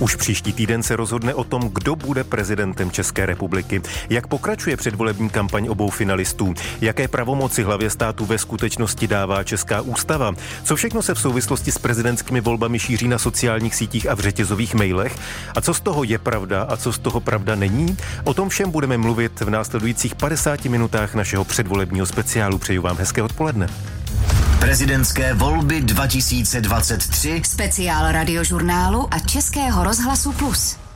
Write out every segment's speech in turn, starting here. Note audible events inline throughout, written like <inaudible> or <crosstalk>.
Už příští týden se rozhodne o tom, kdo bude prezidentem České republiky. Jak pokračuje předvolební kampaň obou finalistů? Jaké pravomoci hlavě státu ve skutečnosti dává Česká ústava? Co všechno se v souvislosti s prezidentskými volbami šíří na sociálních sítích a v řetězových mailech? A co z toho je pravda a co z toho pravda není? O tom všem budeme mluvit v následujících 50 minutách našeho předvolebního speciálu. Přeju vám hezké odpoledne. Prezidentské volby 2023. Speciál radiožurnálu a Českého rozhlasu Plus.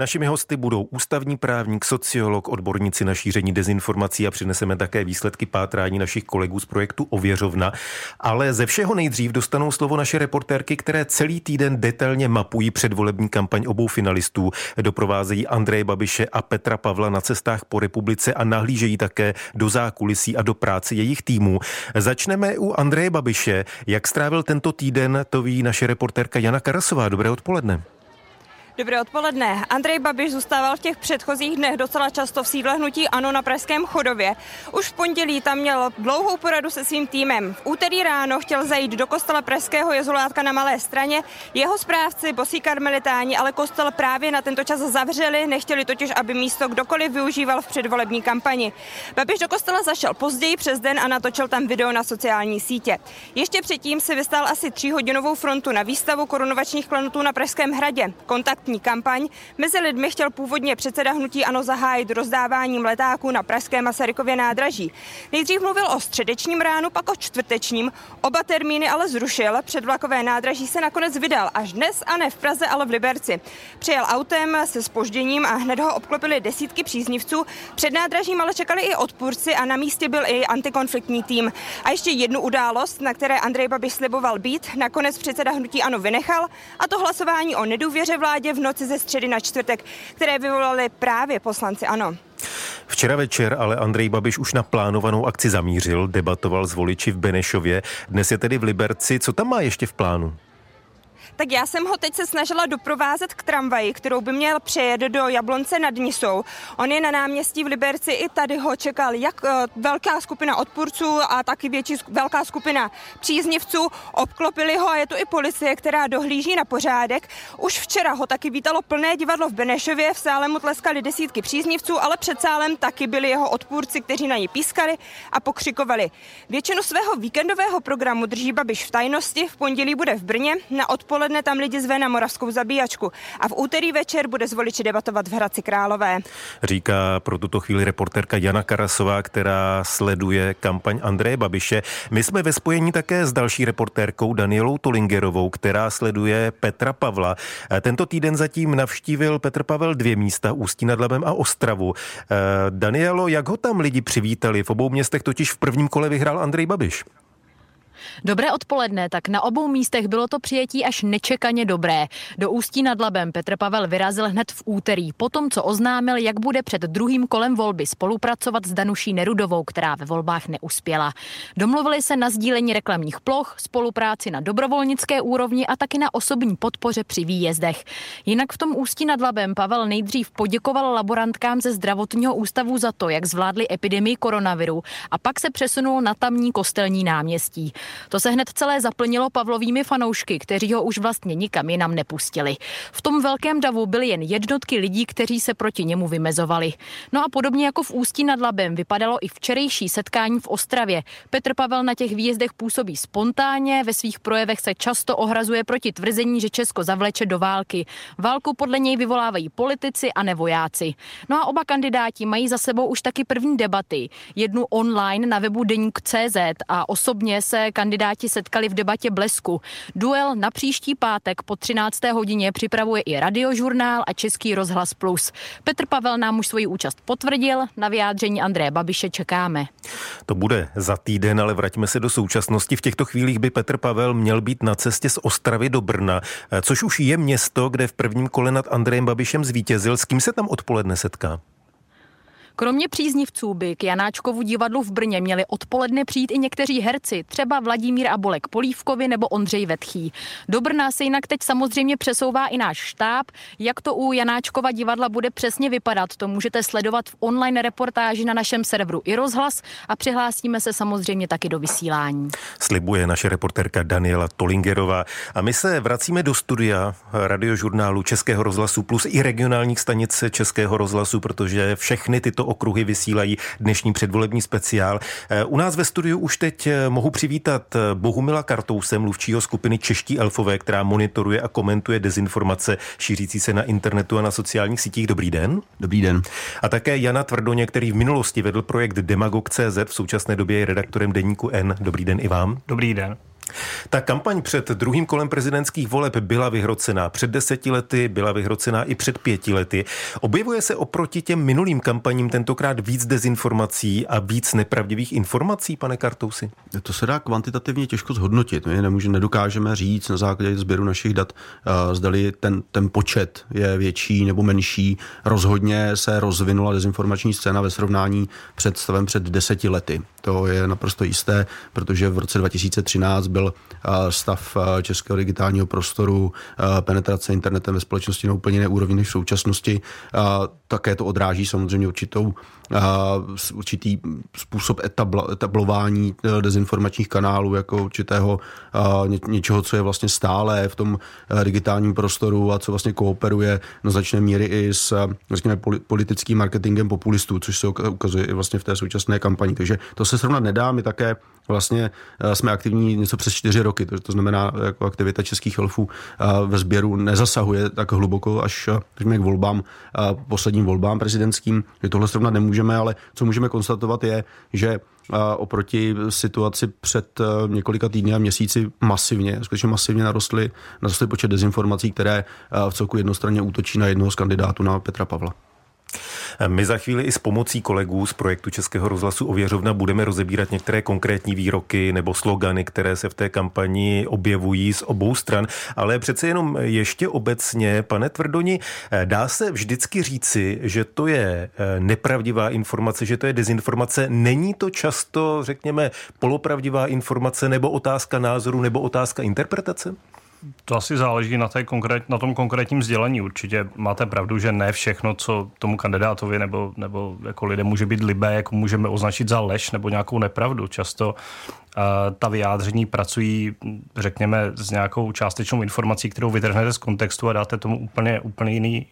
Našimi hosty budou ústavní právník, sociolog, odborníci na šíření dezinformací a přineseme také výsledky pátrání našich kolegů z projektu Ověřovna. Ale ze všeho nejdřív dostanou slovo naše reportérky, které celý týden detailně mapují předvolební kampaň obou finalistů. Doprovázejí Andreje Babiše a Petra Pavla na cestách po republice a nahlížejí také do zákulisí a do práce jejich týmů. Začneme u Andreje Babiše. Jak strávil tento týden, to ví naše reportérka Jana Karasová. Dobré odpoledne. Dobré odpoledne. Andrej Babiš zůstával v těch předchozích dnech docela často v sídle hnutí Ano na Pražském chodově. Už v pondělí tam měl dlouhou poradu se svým týmem. V úterý ráno chtěl zajít do kostela Pražského jezulátka na Malé straně. Jeho správci, bosí karmelitáni, ale kostel právě na tento čas zavřeli, nechtěli totiž, aby místo kdokoliv využíval v předvolební kampani. Babiš do kostela zašel později přes den a natočil tam video na sociální sítě. Ještě předtím si vystál asi tříhodinovou frontu na výstavu korunovačních klenutů na Pražském hradě. Kontakt volební kampaň. Mezi lidmi chtěl původně předseda hnutí Ano zahájit rozdáváním letáků na Pražské Masarykově nádraží. Nejdřív mluvil o středečním ránu, pak o čtvrtečním. Oba termíny ale zrušil. Před vlakové nádraží se nakonec vydal až dnes a ne v Praze, ale v Liberci. Přijel autem se spožděním a hned ho obklopili desítky příznivců. Před nádražím ale čekali i odpůrci a na místě byl i antikonfliktní tým. A ještě jednu událost, na které Andrej Babiš sliboval být, nakonec předseda hnutí Ano vynechal, a to hlasování o nedůvěře vládě v noci ze středy na čtvrtek, které vyvolali právě poslanci ANO. Včera večer ale Andrej Babiš už na plánovanou akci zamířil, debatoval s voliči v Benešově. Dnes je tedy v Liberci. Co tam má ještě v plánu? Tak já jsem ho teď se snažila doprovázet k tramvaji, kterou by měl přejet do Jablonce nad Nisou. On je na náměstí v Liberci, i tady ho čekal jak eh, velká skupina odpůrců a taky větší velká skupina příznivců. Obklopili ho a je tu i policie, která dohlíží na pořádek. Už včera ho taky vítalo plné divadlo v Benešově, v sále mu tleskali desítky příznivců, ale před sálem taky byli jeho odpůrci, kteří na ní pískali a pokřikovali. Většinu svého víkendového programu drží Babiš v tajnosti, v pondělí bude v Brně, na odpoledne odpoledne tam lidi zve na moravskou zabíjačku a v úterý večer bude s voliči debatovat v Hradci Králové. Říká pro tuto chvíli reporterka Jana Karasová, která sleduje kampaň Andreje Babiše. My jsme ve spojení také s další reportérkou Danielou Tolingerovou, která sleduje Petra Pavla. Tento týden zatím navštívil Petr Pavel dvě místa, Ústí nad Labem a Ostravu. Eh, Danielo, jak ho tam lidi přivítali? V obou městech totiž v prvním kole vyhrál Andrej Babiš. Dobré odpoledne, tak na obou místech bylo to přijetí až nečekaně dobré. Do Ústí nad Labem Petr Pavel vyrazil hned v úterý, potom co oznámil, jak bude před druhým kolem volby spolupracovat s Danuší Nerudovou, která ve volbách neuspěla. Domluvili se na sdílení reklamních ploch, spolupráci na dobrovolnické úrovni a taky na osobní podpoře při výjezdech. Jinak v tom Ústí nad Labem Pavel nejdřív poděkoval laborantkám ze zdravotního ústavu za to, jak zvládli epidemii koronaviru a pak se přesunul na tamní kostelní náměstí. To se hned celé zaplnilo Pavlovými fanoušky, kteří ho už vlastně nikam jinam nepustili. V tom velkém davu byly jen jednotky lidí, kteří se proti němu vymezovali. No a podobně jako v Ústí nad Labem vypadalo i včerejší setkání v Ostravě. Petr Pavel na těch výjezdech působí spontánně, ve svých projevech se často ohrazuje proti tvrzení, že Česko zavleče do války. Válku podle něj vyvolávají politici a nevojáci. No a oba kandidáti mají za sebou už taky první debaty. Jednu online na webu Deník.cz a osobně se kandidáti setkali v debatě Blesku. Duel na příští pátek po 13. hodině připravuje i radiožurnál a Český rozhlas Plus. Petr Pavel nám už svoji účast potvrdil, na vyjádření Andreje Babiše čekáme. To bude za týden, ale vraťme se do současnosti. V těchto chvílích by Petr Pavel měl být na cestě z Ostravy do Brna, což už je město, kde v prvním kole nad Andrejem Babišem zvítězil. S kým se tam odpoledne setká? Kromě příznivců by k Janáčkovu divadlu v Brně měli odpoledne přijít i někteří herci, třeba Vladimír Abolek Polívkovi nebo Ondřej Vetchý. Do Brna se jinak teď samozřejmě přesouvá i náš štáb. Jak to u Janáčkova divadla bude přesně vypadat, to můžete sledovat v online reportáži na našem serveru i rozhlas a přihlásíme se samozřejmě taky do vysílání. Slibuje naše reportérka Daniela Tolingerová. A my se vracíme do studia radiožurnálu Českého rozhlasu plus i regionálních stanic Českého rozhlasu, protože všechny tyto okruhy vysílají dnešní předvolební speciál. U nás ve studiu už teď mohu přivítat Bohumila Kartouse, mluvčího skupiny Čeští elfové, která monitoruje a komentuje dezinformace šířící se na internetu a na sociálních sítích. Dobrý den. Dobrý den. A také Jana Tvrdoně, který v minulosti vedl projekt Demagog.cz, v současné době je redaktorem deníku N. Dobrý den i vám. Dobrý den. Ta kampaň před druhým kolem prezidentských voleb byla vyhrocená před deseti lety, byla vyhrocená i před pěti lety. Objevuje se oproti těm minulým kampaním tentokrát víc dezinformací a víc nepravdivých informací, pane Kartousi? To se dá kvantitativně těžko zhodnotit. My nemůže, nedokážeme říct na základě sběru našich dat, uh, zdali ten, ten počet je větší nebo menší. Rozhodně se rozvinula dezinformační scéna ve srovnání před stavem před deseti lety. To je naprosto jisté, protože v roce 2013 byl stav českého digitálního prostoru, penetrace internetem ve společnosti na úplně jiné úrovni než v současnosti. Také to odráží samozřejmě určitou určitý způsob etabla, etablování e, dezinformačních kanálů jako určitého něčeho, co je vlastně stále v tom e, digitálním prostoru a co vlastně kooperuje na značné míry i s řekněme, politickým marketingem populistů, což se ukazuje i vlastně v té současné kampani. Takže to se srovnat nedá. My také vlastně jsme aktivní něco přes čtyři roky, to, to znamená, jako aktivita českých elfů ve sběru nezasahuje tak hluboko až řekněme, k volbám, posledním volbám prezidentským, že tohle srovnat nemůžeme, ale co můžeme konstatovat je, že oproti situaci před několika týdny a měsíci masivně, skutečně masivně narostly, narostly počet dezinformací, které v celku jednostranně útočí na jednoho z kandidátů na Petra Pavla. My za chvíli i s pomocí kolegů z projektu Českého rozhlasu Ověřovna budeme rozebírat některé konkrétní výroky nebo slogany, které se v té kampani objevují z obou stran, ale přece jenom ještě obecně, pane Tvrdoni, dá se vždycky říci, že to je eh, nepravdivá informace, že to je dezinformace. Není to často, řekněme, polopravdivá informace nebo otázka názoru nebo otázka interpretace? To asi záleží na, té konkrét, na tom konkrétním sdělení. Určitě máte pravdu, že ne všechno, co tomu kandidátovi nebo, nebo jako lidem může být libé, jako můžeme označit za lež nebo nějakou nepravdu. Často uh, ta vyjádření pracují, řekněme, s nějakou částečnou informací, kterou vytrhnete z kontextu a dáte tomu úplně, úplně jiný,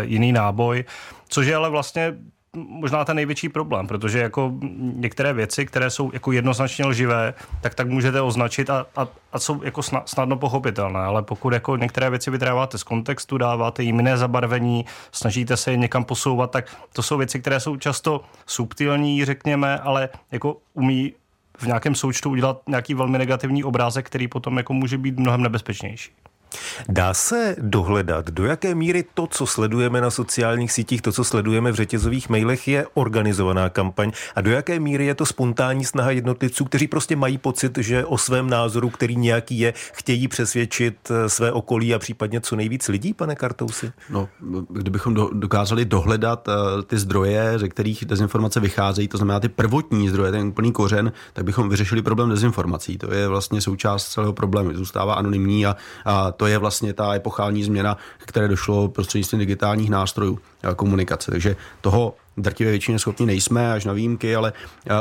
jiný náboj, což je ale vlastně možná ten největší problém, protože jako některé věci, které jsou jako jednoznačně lživé, tak tak můžete označit a, a, a jsou jako snadno pochopitelné, ale pokud jako některé věci vytráváte z kontextu, dáváte jim jiné zabarvení, snažíte se je někam posouvat, tak to jsou věci, které jsou často subtilní, řekněme, ale jako umí v nějakém součtu udělat nějaký velmi negativní obrázek, který potom jako může být mnohem nebezpečnější. Dá se dohledat, do jaké míry to, co sledujeme na sociálních sítích, to, co sledujeme v řetězových mailech, je organizovaná kampaň a do jaké míry je to spontánní snaha jednotlivců, kteří prostě mají pocit, že o svém názoru, který nějaký je, chtějí přesvědčit eh, své okolí a případně co nejvíc lidí, pane Kartousi? No, kdybychom do, dokázali dohledat uh, ty zdroje, ze kterých dezinformace vycházejí, to znamená ty prvotní zdroje, ten úplný kořen, tak bychom vyřešili problém dezinformací. To je vlastně součást celého problému. Zůstává anonymní a, a to je vlastně ta epochální změna, které došlo prostřednictvím digitálních nástrojů komunikace. Takže toho drtivě většině schopni nejsme, až na výjimky, ale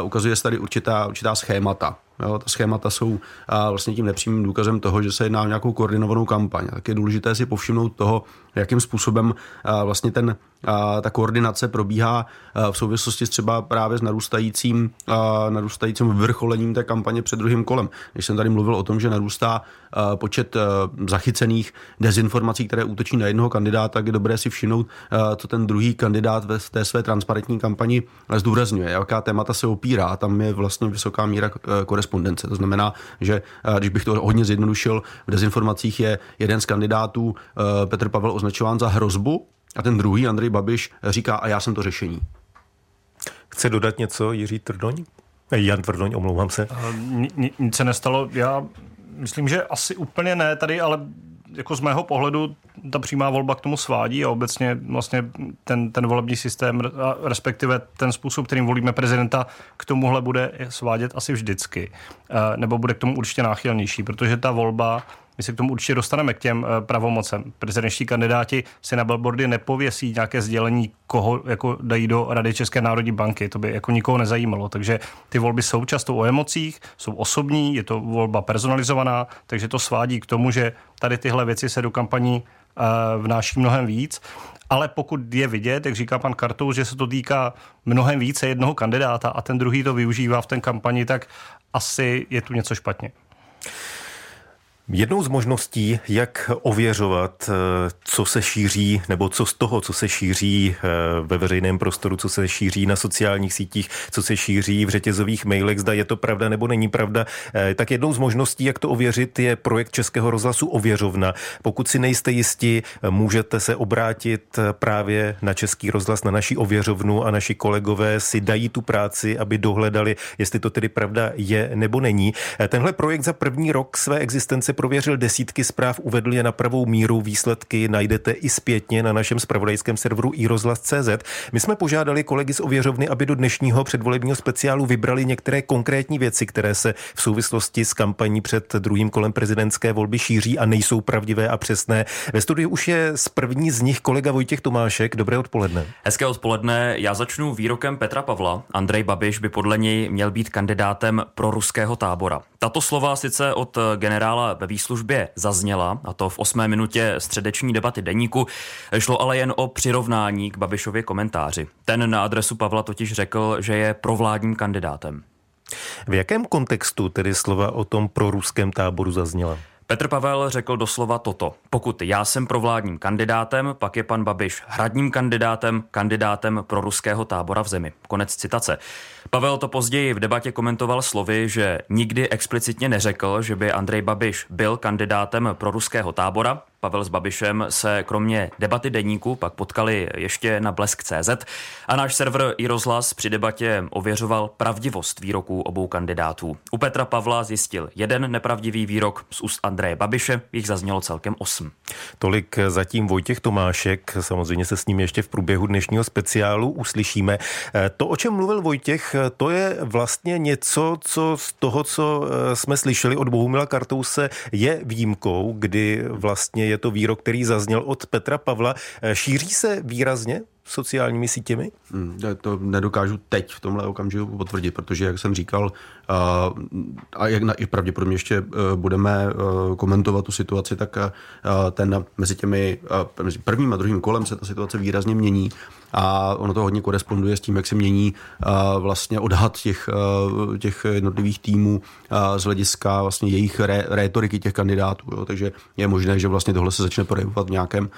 ukazuje se tady určitá, určitá schémata. Jo, ta schémata jsou a vlastně tím nepřímým důkazem toho, že se jedná o nějakou koordinovanou kampaň. Tak je důležité si povšimnout toho, jakým způsobem a vlastně ten, a ta koordinace probíhá v souvislosti třeba právě s narůstajícím, a narůstajícím vrcholením té kampaně před druhým kolem. Když jsem tady mluvil o tom, že narůstá počet zachycených dezinformací, které útočí na jednoho kandidáta, tak je dobré si všimnout, co ten druhý kandidát ve té své transparentní kampani zdůrazňuje, jaká témata se opírá. Tam je vlastně vysoká míra korespondence. To znamená, že když bych to hodně zjednodušil, v dezinformacích je jeden z kandidátů Petr Pavel označován za hrozbu a ten druhý, Andrej Babiš, říká a já jsem to řešení. Chce dodat něco Jiří Trdoň? Jan Tvrdoň, omlouvám se. Nic se nestalo. Já myslím, že asi úplně ne tady, ale jako z mého pohledu ta přímá volba k tomu svádí a obecně vlastně ten, ten volební systém, respektive ten způsob, kterým volíme prezidenta, k tomuhle bude svádět asi vždycky. Eh, nebo bude k tomu určitě náchylnější, protože ta volba my se k tomu určitě dostaneme k těm eh, pravomocem. Prezidentští kandidáti si na billboardy nepověsí nějaké sdělení, koho jako dají do Rady České národní banky. To by jako nikoho nezajímalo. Takže ty volby jsou často o emocích, jsou osobní, je to volba personalizovaná, takže to svádí k tomu, že tady tyhle věci se do kampaní uh, vnáší mnohem víc. Ale pokud je vidět, jak říká pan Kartou, že se to týká mnohem více jednoho kandidáta a ten druhý to využívá v té kampani, tak asi je tu něco špatně. Jednou z možností, jak ověřovat, eh, co se šíří, nebo co z toho, co se šíří eh, ve veřejném prostoru, co se šíří na sociálních sítích, co se šíří v řetězových mailech, zda je to pravda nebo není pravda, eh, tak jednou z možností, jak to ověřit, je projekt Českého rozhlasu Ověřovna. Pokud si nejste jisti, můžete se obrátit právě na Český rozhlas, na naší ověřovnu a naši kolegové si dají tu práci, aby dohledali, jestli to tedy pravda je nebo není. Tenhle projekt za první rok své existence si prověřil desítky zpráv, uvedl je na pravou míru. Výsledky najdete i zpětně na našem spravodajském serveru iRozhlas.cz. My jsme požádali kolegy z ověřovny, aby do dnešního předvolebního speciálu vybrali některé konkrétní věci, které se v souvislosti s kampaní před druhým kolem prezidentské volby šíří a nejsou pravdivé a přesné. Ve studiu už je z první z nich kolega Vojtěch Tomášek. Dobré odpoledne. Hezké odpoledne. Já začnu výrokem Petra Pavla. Andrej Babiš by podle něj měl být kandidátem pro ruského tábora. Tato slova sice od generála ve výslužbě zazněla, a to v osmé minutě středeční debaty deníku, šlo ale jen o přirovnání k Babišově komentáři. Ten na adresu Pavla totiž řekl, že je provládním kandidátem. V jakém kontextu tedy slova o tom proruském táboru zazněla? Petr Pavel řekl doslova toto. Pokud já jsem pro vládním kandidátem, pak je pan Babiš hradním kandidátem, kandidátem pro ruského tábora v zemi. Konec citace. Pavel to později v debatě komentoval slovy, že nikdy explicitně neřekl, že by Andrej Babiš byl kandidátem pro ruského tábora. Pavel s Babišem se kromě debaty deníku pak potkali ještě na Blesk.cz a náš server i rozhlas při debatě ověřoval pravdivost výroků obou kandidátů. U Petra Pavla zjistil jeden nepravdivý výrok z úst Andreje Babiše, jich zaznělo celkem osm. Tolik zatím Vojtěch Tomášek, samozřejmě se s ním ještě v průběhu dnešního speciálu uslyšíme. To, o čem mluvil Vojtěch, to je vlastně něco, co z toho, co eh, jsme slyšeli od Bohumila Kartouse, je výjimkou, kdy vlastně je to výrok, který zazněl od Petra Pavla. Eh, šíří se výrazně sociálními sítěmi? Hmm, to nedokážu teď v tomhle okamžiku potvrdit, protože, jak jsem říkal, a jak na, i pravděpodobně ještě e, budeme e, komentovat tu situaci, tak e, ten mezi těmi mezi prvním a druhým kolem se ta situace výrazně mění a ono to hodně koresponduje s tím, jak se mění vlastně odhad těch, těch jednotlivých týmů z hlediska vlastně jejich ré, rétoriky těch kandidátů. Jo. Takže je možné, že vlastně tohle se začne projevovat v nějakém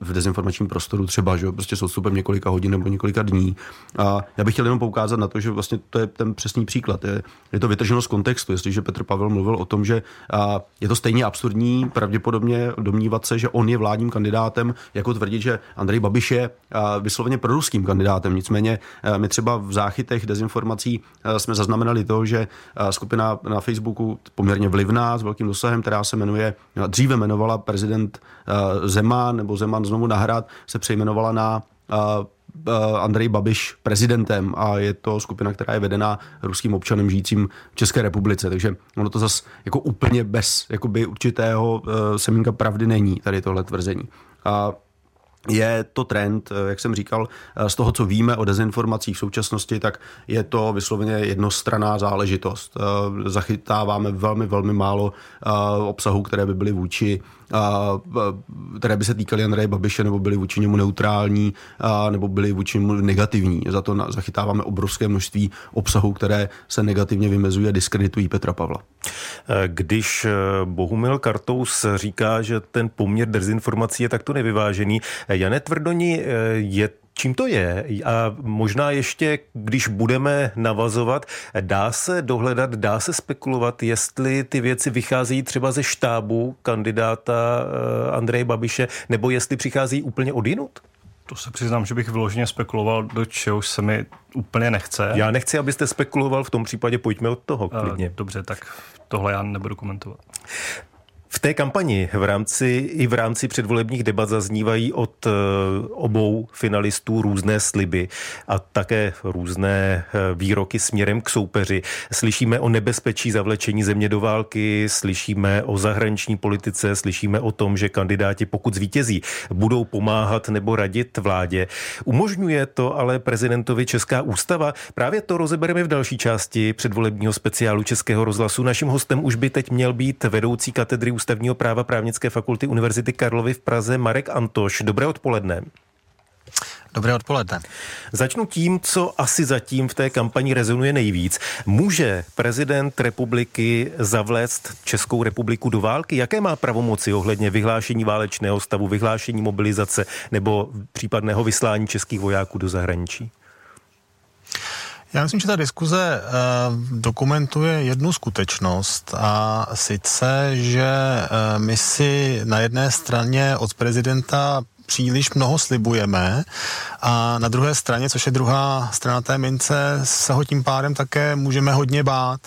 v dezinformačním prostoru třeba, že prostě s odstupem několika hodin nebo několika dní. A já bych chtěl jenom poukázat na to, že vlastně to je ten přesný příklad. Je, je to vytrženo z kontextu. Jestliže Petr Pavel mluvil o tom, že a, je to stejně absurdní pravděpodobně domnívat se, že on je vládním kandidátem, jako tvrdit, že Andrej Babiš je a, vysloveně proruským kandidátem. Nicméně a, my třeba v záchytech dezinformací a, jsme zaznamenali to, že a, skupina na Facebooku poměrně vlivná s velkým dosahem, která se jmenuje, dříve jmenovala prezident Zeman nebo Zeman znovu nahrad, se přejmenovala na Andrej Babiš prezidentem a je to skupina, která je vedená ruským občanem žijícím v České republice, takže ono to zase jako úplně bez jakoby určitého e, semínka pravdy není tady tohle tvrzení. A je to trend, eh, jak jsem říkal, eh, z toho, co víme o dezinformacích v současnosti, tak je to vysloveně jednostraná záležitost. Eh, zachytáváme velmi, velmi málo obsahu, které by byly vůči které by se týkaly Andreje Babiše nebo byly vůči němu neutrální nebo byly vůči němu negativní. Za to zachytáváme obrovské množství obsahu, které se negativně vymezují a diskreditují Petra Pavla. Když Bohumil Kartous říká, že ten poměr dezinformací je takto nevyvážený, Janet Tvrdoni, je Čím to je? A možná ještě, když budeme navazovat, dá se dohledat, dá se spekulovat, jestli ty věci vycházejí třeba ze štábu kandidáta eh, Andreje Babiše, nebo jestli přichází úplně odinut? To se přiznám, že bych vyloženě spekuloval, do čeho se mi úplně nechce. Já nechci, abyste spekuloval, v tom případě pojďme od toho klidně. Dobře, tak tohle já nebudu komentovat. V té kampani v rámci, i v rámci předvolebních debat zaznívají od eh, obou finalistů různé sliby a také různé eh, výroky směrem k soupeři. Slyšíme o nebezpečí zavlečení země do války, slyšíme o zahraniční politice, slyšíme o tom, že kandidáti, pokud zvítězí, budou pomáhat nebo radit vládě. Umožňuje to ale prezidentovi Česká ústava. Právě to rozebereme v další části předvolebního speciálu Českého rozhlasu. Naším hostem už by teď měl být vedoucí katedry ústavního práva právnické fakulty Univerzity Karlovy v Praze Marek Antoš. Dobré odpoledne. Dobré odpoledne. Začnu tím, co asi zatím v té kampani rezonuje nejvíc. Může prezident republiky zavléct Českou republiku do války? Jaké má pravomoci ohledně vyhlášení válečného stavu, vyhlášení mobilizace nebo případného vyslání českých vojáků do zahraničí? Já myslím, že ta diskuze uh, dokumentuje jednu skutečnost a sice, že uh, my si na jedné straně od prezidenta příliš mnoho slibujeme. A na druhé straně, což je druhá strana té mince, se ho tím pádem také můžeme hodně bát,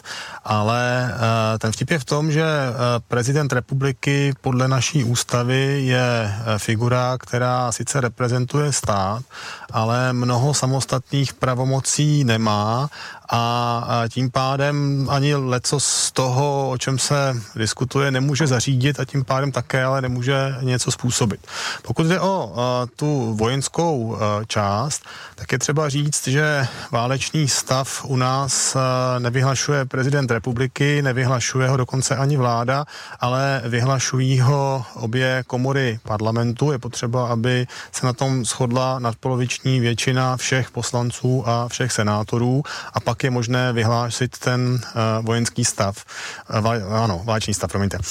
ale uh, ten vtip je v tom, že uh, prezident republiky podle naší ústavy je uh, figura, která sice reprezentuje stát, ale mnoho samostatných pravomocí nemá a tím pádem ani leco z toho, o čem se diskutuje, nemůže zařídit a tím pádem také ale nemůže něco způsobit. Pokud jde o tu vojenskou část, tak je třeba říct, že válečný stav u nás nevyhlašuje prezident republiky, nevyhlašuje ho dokonce ani vláda, ale vyhlašují ho obě komory parlamentu. Je potřeba, aby se na tom shodla nadpoloviční většina všech poslanců a všech senátorů a pak je možné vyhlásit ten uh, vojenský stav. Uh, ano, válečný stav, promiňte. Uh,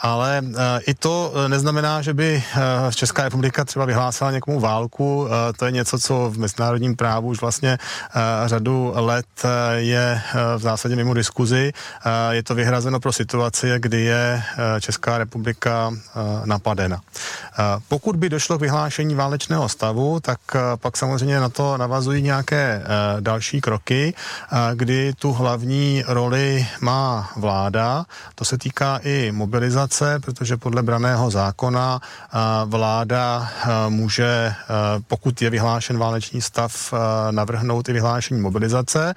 ale uh, i to neznamená, že by uh, Česká republika třeba vyhlásila někomu válku. Uh, to je něco, co v mezinárodním právu už vlastně uh, řadu let uh, je uh, v zásadě mimo diskuzi. Uh, je to vyhrazeno pro situaci, kdy je uh, Česká republika uh, napadena. Uh, pokud by došlo k vyhlášení válečného stavu, tak uh, pak samozřejmě na to navazují nějaké uh, další kroky kdy tu hlavní roli má vláda. To se týká i mobilizace, protože podle braného zákona vláda může, pokud je vyhlášen válečný stav, navrhnout i vyhlášení mobilizace.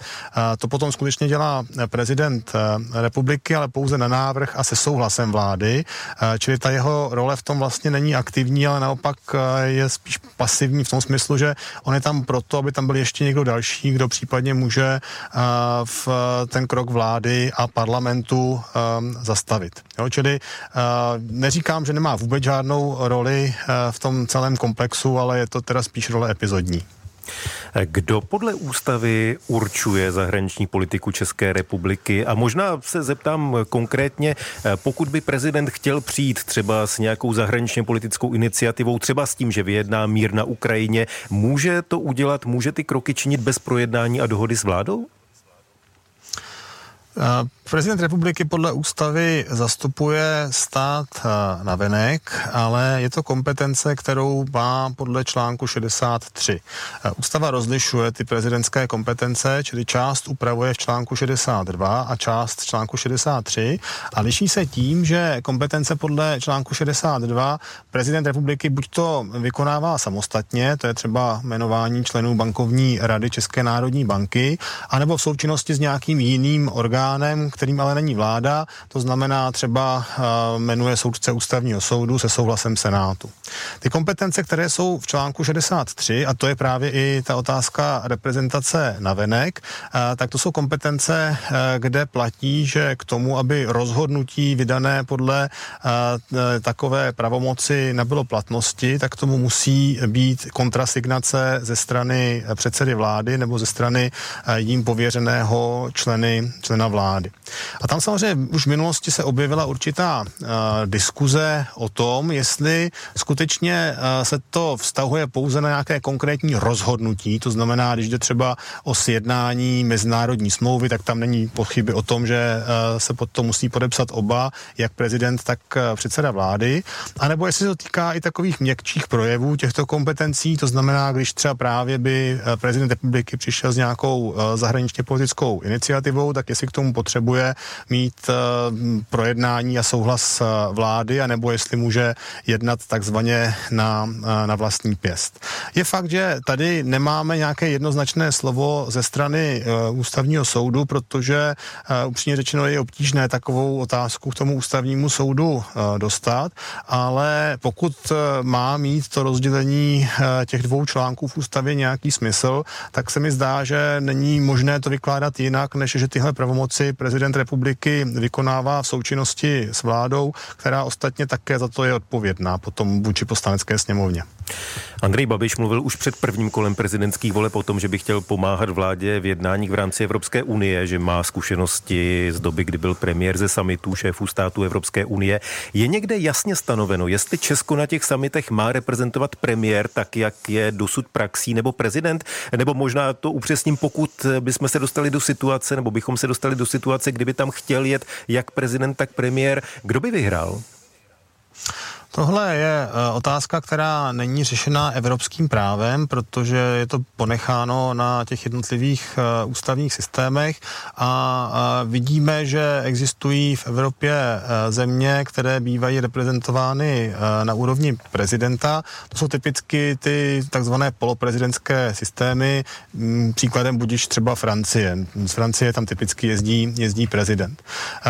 To potom skutečně dělá prezident republiky, ale pouze na návrh a se souhlasem vlády, čili ta jeho role v tom vlastně není aktivní, ale naopak je spíš pasivní v tom smyslu, že on je tam proto, aby tam byl ještě někdo další, kdo případně může v ten krok vlády a parlamentu zastavit. Jo, čili neříkám, že nemá vůbec žádnou roli v tom celém komplexu, ale je to teda spíš role epizodní. Kdo podle ústavy určuje zahraniční politiku České republiky? A možná se zeptám konkrétně, pokud by prezident chtěl přijít třeba s nějakou zahraničně politickou iniciativou, třeba s tím, že vyjedná mír na Ukrajině, může to udělat, může ty kroky činit bez projednání a dohody s vládou? Uh, Prezident republiky podle ústavy zastupuje stát eh, na venek, ale je to kompetence, kterou má podle článku 63. Eh, ústava rozlišuje ty prezidentské kompetence, čili část upravuje v článku 62 a část článku 63 a liší se tím, že kompetence podle článku 62 prezident republiky buď to vykonává samostatně, to je třeba jmenování členů bankovní rady České národní banky, anebo v součinnosti s nějakým jiným orgánem, kterým ale není vláda, to znamená třeba uh, jmenuje soudce ústavního soudu se souhlasem Senátu. Ty kompetence, které jsou v článku 63, a to je právě i ta otázka reprezentace na venek, uh, tak to jsou kompetence, uh, kde platí, že k tomu, aby rozhodnutí vydané podle takové pravomoci nebylo platnosti, tak tomu musí být kontrasignace ze strany předsedy vlády nebo ze strany jím pověřeného členy, člena vlády. A tam samozřejmě už v minulosti se objevila určitá uh, diskuze o tom, jestli skutečně uh, se to vztahuje pouze na nějaké konkrétní rozhodnutí, to znamená, když jde třeba o sjednání mezinárodní smlouvy, tak tam není pochyby o tom, že uh, se pod to musí podepsat oba, jak prezident, tak uh, předseda vlády, anebo jestli se to týká i takových měkčích projevů těchto kompetencí, to znamená, když třeba právě by prezident republiky přišel s nějakou uh, zahraničně politickou iniciativou, tak jestli k tomu potřebuje potřebuje mít eh, projednání a souhlas eh, vlády, anebo jestli může jednat takzvaně na, na vlastní pěst. Je fakt, že tady nemáme nějaké jednoznačné slovo ze strany ústavního soudu, protože upřímně řečeno je obtížné takovou otázku k tomu ústavnímu soudu dostat, ale pokud má mít to rozdělení těch dvou článků v ústavě nějaký smysl, tak se mi zdá, že není možné to vykládat jinak, než že tyhle pravomoci prezident republiky vykonává v součinnosti s vládou, která ostatně také za to je odpovědná potom vůči poslanecké sněmovně. Andrej Babiš mluvil už před prvním kolem prezidentských voleb o tom, že by chtěl pomáhat vládě v jednáních v rámci Evropské unie, že má zkušenosti z doby, kdy byl premiér ze samitu šéfů států Evropské unie. Je někde jasně stanoveno, jestli Česko na těch samitech má reprezentovat premiér tak, jak je dosud praxí, nebo prezident, nebo možná to upřesním, pokud bychom se dostali do situace, nebo bychom se dostali do situace, kdyby tam chtěl jet jak prezident, tak premiér, kdo by vyhrál? Tohle je eh, otázka, která není řešena evropským právem, protože je to ponecháno na těch jednotlivých eh, ústavních systémech a vidíme, že existují v Evropě země, které bývají reprezentovány na úrovni prezidenta. To jsou typicky ty takzvané poloprezidentské systémy. Příkladem budíš třeba Francie. Z Francie tam typicky jezdí, jezdí prezident.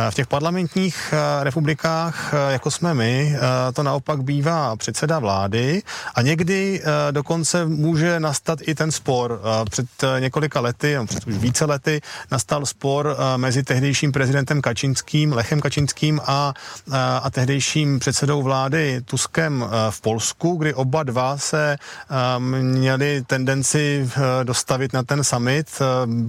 V těch parlamentních republikách, jako jsme my, to na naopak bývá předseda vlády a někdy uh, dokonce může nastat i ten spor. Uh, před uh, několika lety, před už více lety, nastal spor mezi tehdejším prezidentem Kačinským, Lechem Kačinským a, a tehdejším předsedou vlády Tuskem v Polsku, kdy oba dva se měli tendenci dostavit na ten summit.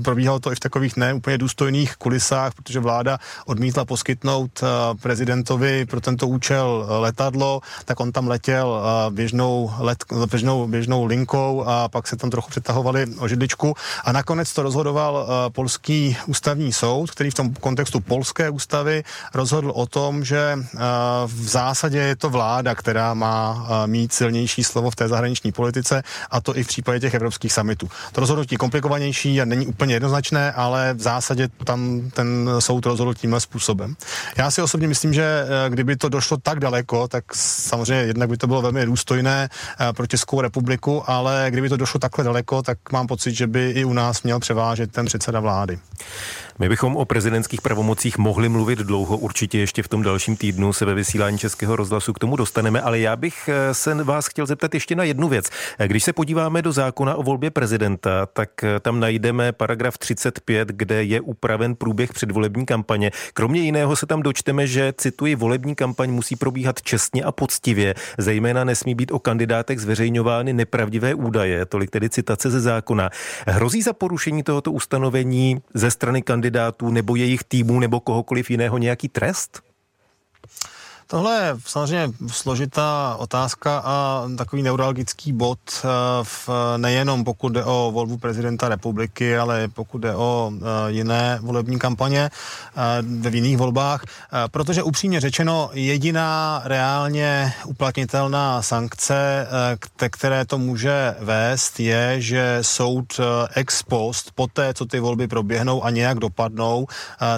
Probíhalo to i v takových neúplně důstojných kulisách, protože vláda odmítla poskytnout prezidentovi pro tento účel letadlo tak on tam letěl eh, běžnou, let, běžnou, běžnou linkou a pak se tam trochu přetahovali o židličku a nakonec to rozhodoval eh, polský ústavní soud, který v tom kontextu polské ústavy rozhodl o tom, že eh, v zásadě je to vláda, která má mít silnější slovo v té zahraniční politice a to i v případě těch evropských summitů. To rozhodnutí komplikovanější a není úplně jednoznačné, ale v zásadě tam ten soud rozhodl tímhle způsobem. Já si osobně myslím, že kdyby to došlo tak daleko, tak samozřejmě jednak by to bylo velmi důstojné eh, pro Českou republiku, ale kdyby to došlo takhle daleko, tak mám pocit, že by i u nás měl převážet ten předseda vlády. My bychom o prezidentských pravomocích mohli mluvit dlouho, určitě ještě v tom dalším týdnu se ve vysílání Českého rozhlasu k tomu dostaneme, ale já bych eh, se vás chtěl zeptat ještě na jednu věc. Eh, když se podíváme do zákona o volbě prezidenta, tak tam najdeme paragraf 35, kde je upraven průběh předvolební kampaně. Kromě jiného se tam dočteme, že, cituji, volební kampaň musí probíhat čestně a poctivě, zejména nesmí být o kandidátech zveřejňovány nepravdivé údaje, tolik tedy citace ze zákona. Hrozí za porušení tohoto ustanovení ze strany kandidátů nebo jejich týmů nebo kohokoliv jiného nějaký trest? Tohle je samozřejmě složitá otázka a takový neuralgický bod eh, v, nejenom pokud jde o volbu prezidenta republiky, ale pokud jde o eh, jiné volební kampaně eh, ve jiných volbách, protože upřímně řečeno jediná reálně uplatnitelná sankce, které to může vést, je, že soud ex post, poté, co ty volby proběhnou a nějak dopadnou,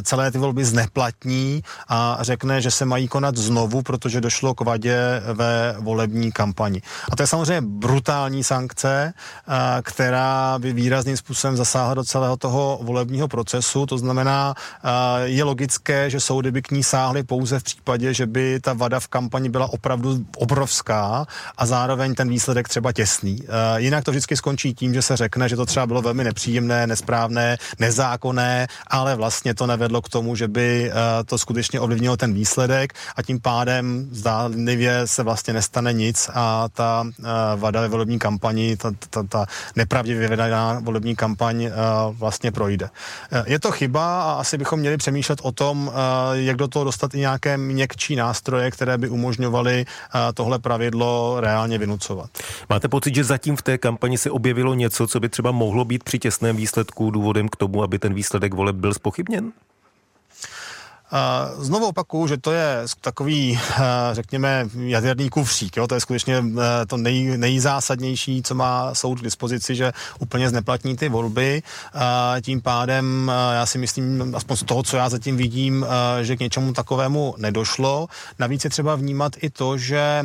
celé ty volby zneplatní a řekne, že se mají konat znovu znovu, protože došlo k vadě ve volební kampani. A to je samozřejmě brutální sankce, eh, která by výrazným způsobem zasáhla do celého toho volebního procesu. To znamená, eh, je logické, že soudy by k ní sáhly pouze v případě, že by ta vada v kampani byla opravdu obrovská a zároveň ten výsledek třeba těsný. Eh, jinak to vždycky skončí tím, že se řekne, že to třeba bylo velmi nepříjemné, nesprávné, nezákonné, ale vlastně to nevedlo k tomu, že by to skutečně ovlivnilo ten výsledek a tím pádem zdánlivě se vlastně nestane nic a ta uh, vada ve volební kampani, ta, ta, ta nepravdivě vedená volební kampaň uh, vlastně projde. Uh, je to chyba a asi bychom měli přemýšlet o tom, jak do toho dostat i nějaké měkčí nástroje, které by umožňovaly tohle pravidlo reálně vynucovat. Máte pocit, že zatím v té kampani se objevilo něco, co by třeba mohlo být při těsném výsledku důvodem k tomu, aby ten výsledek voleb byl spochybněn? Znovu opakuju, že to je takový, řekněme, jaderný kufřík. Jo? To je skutečně to nej, nejzásadnější, co má soud k dispozici, že úplně zneplatní ty volby. Tím pádem já si myslím, aspoň z toho, co já zatím vidím, že k něčemu takovému nedošlo. Navíc je třeba vnímat i to, že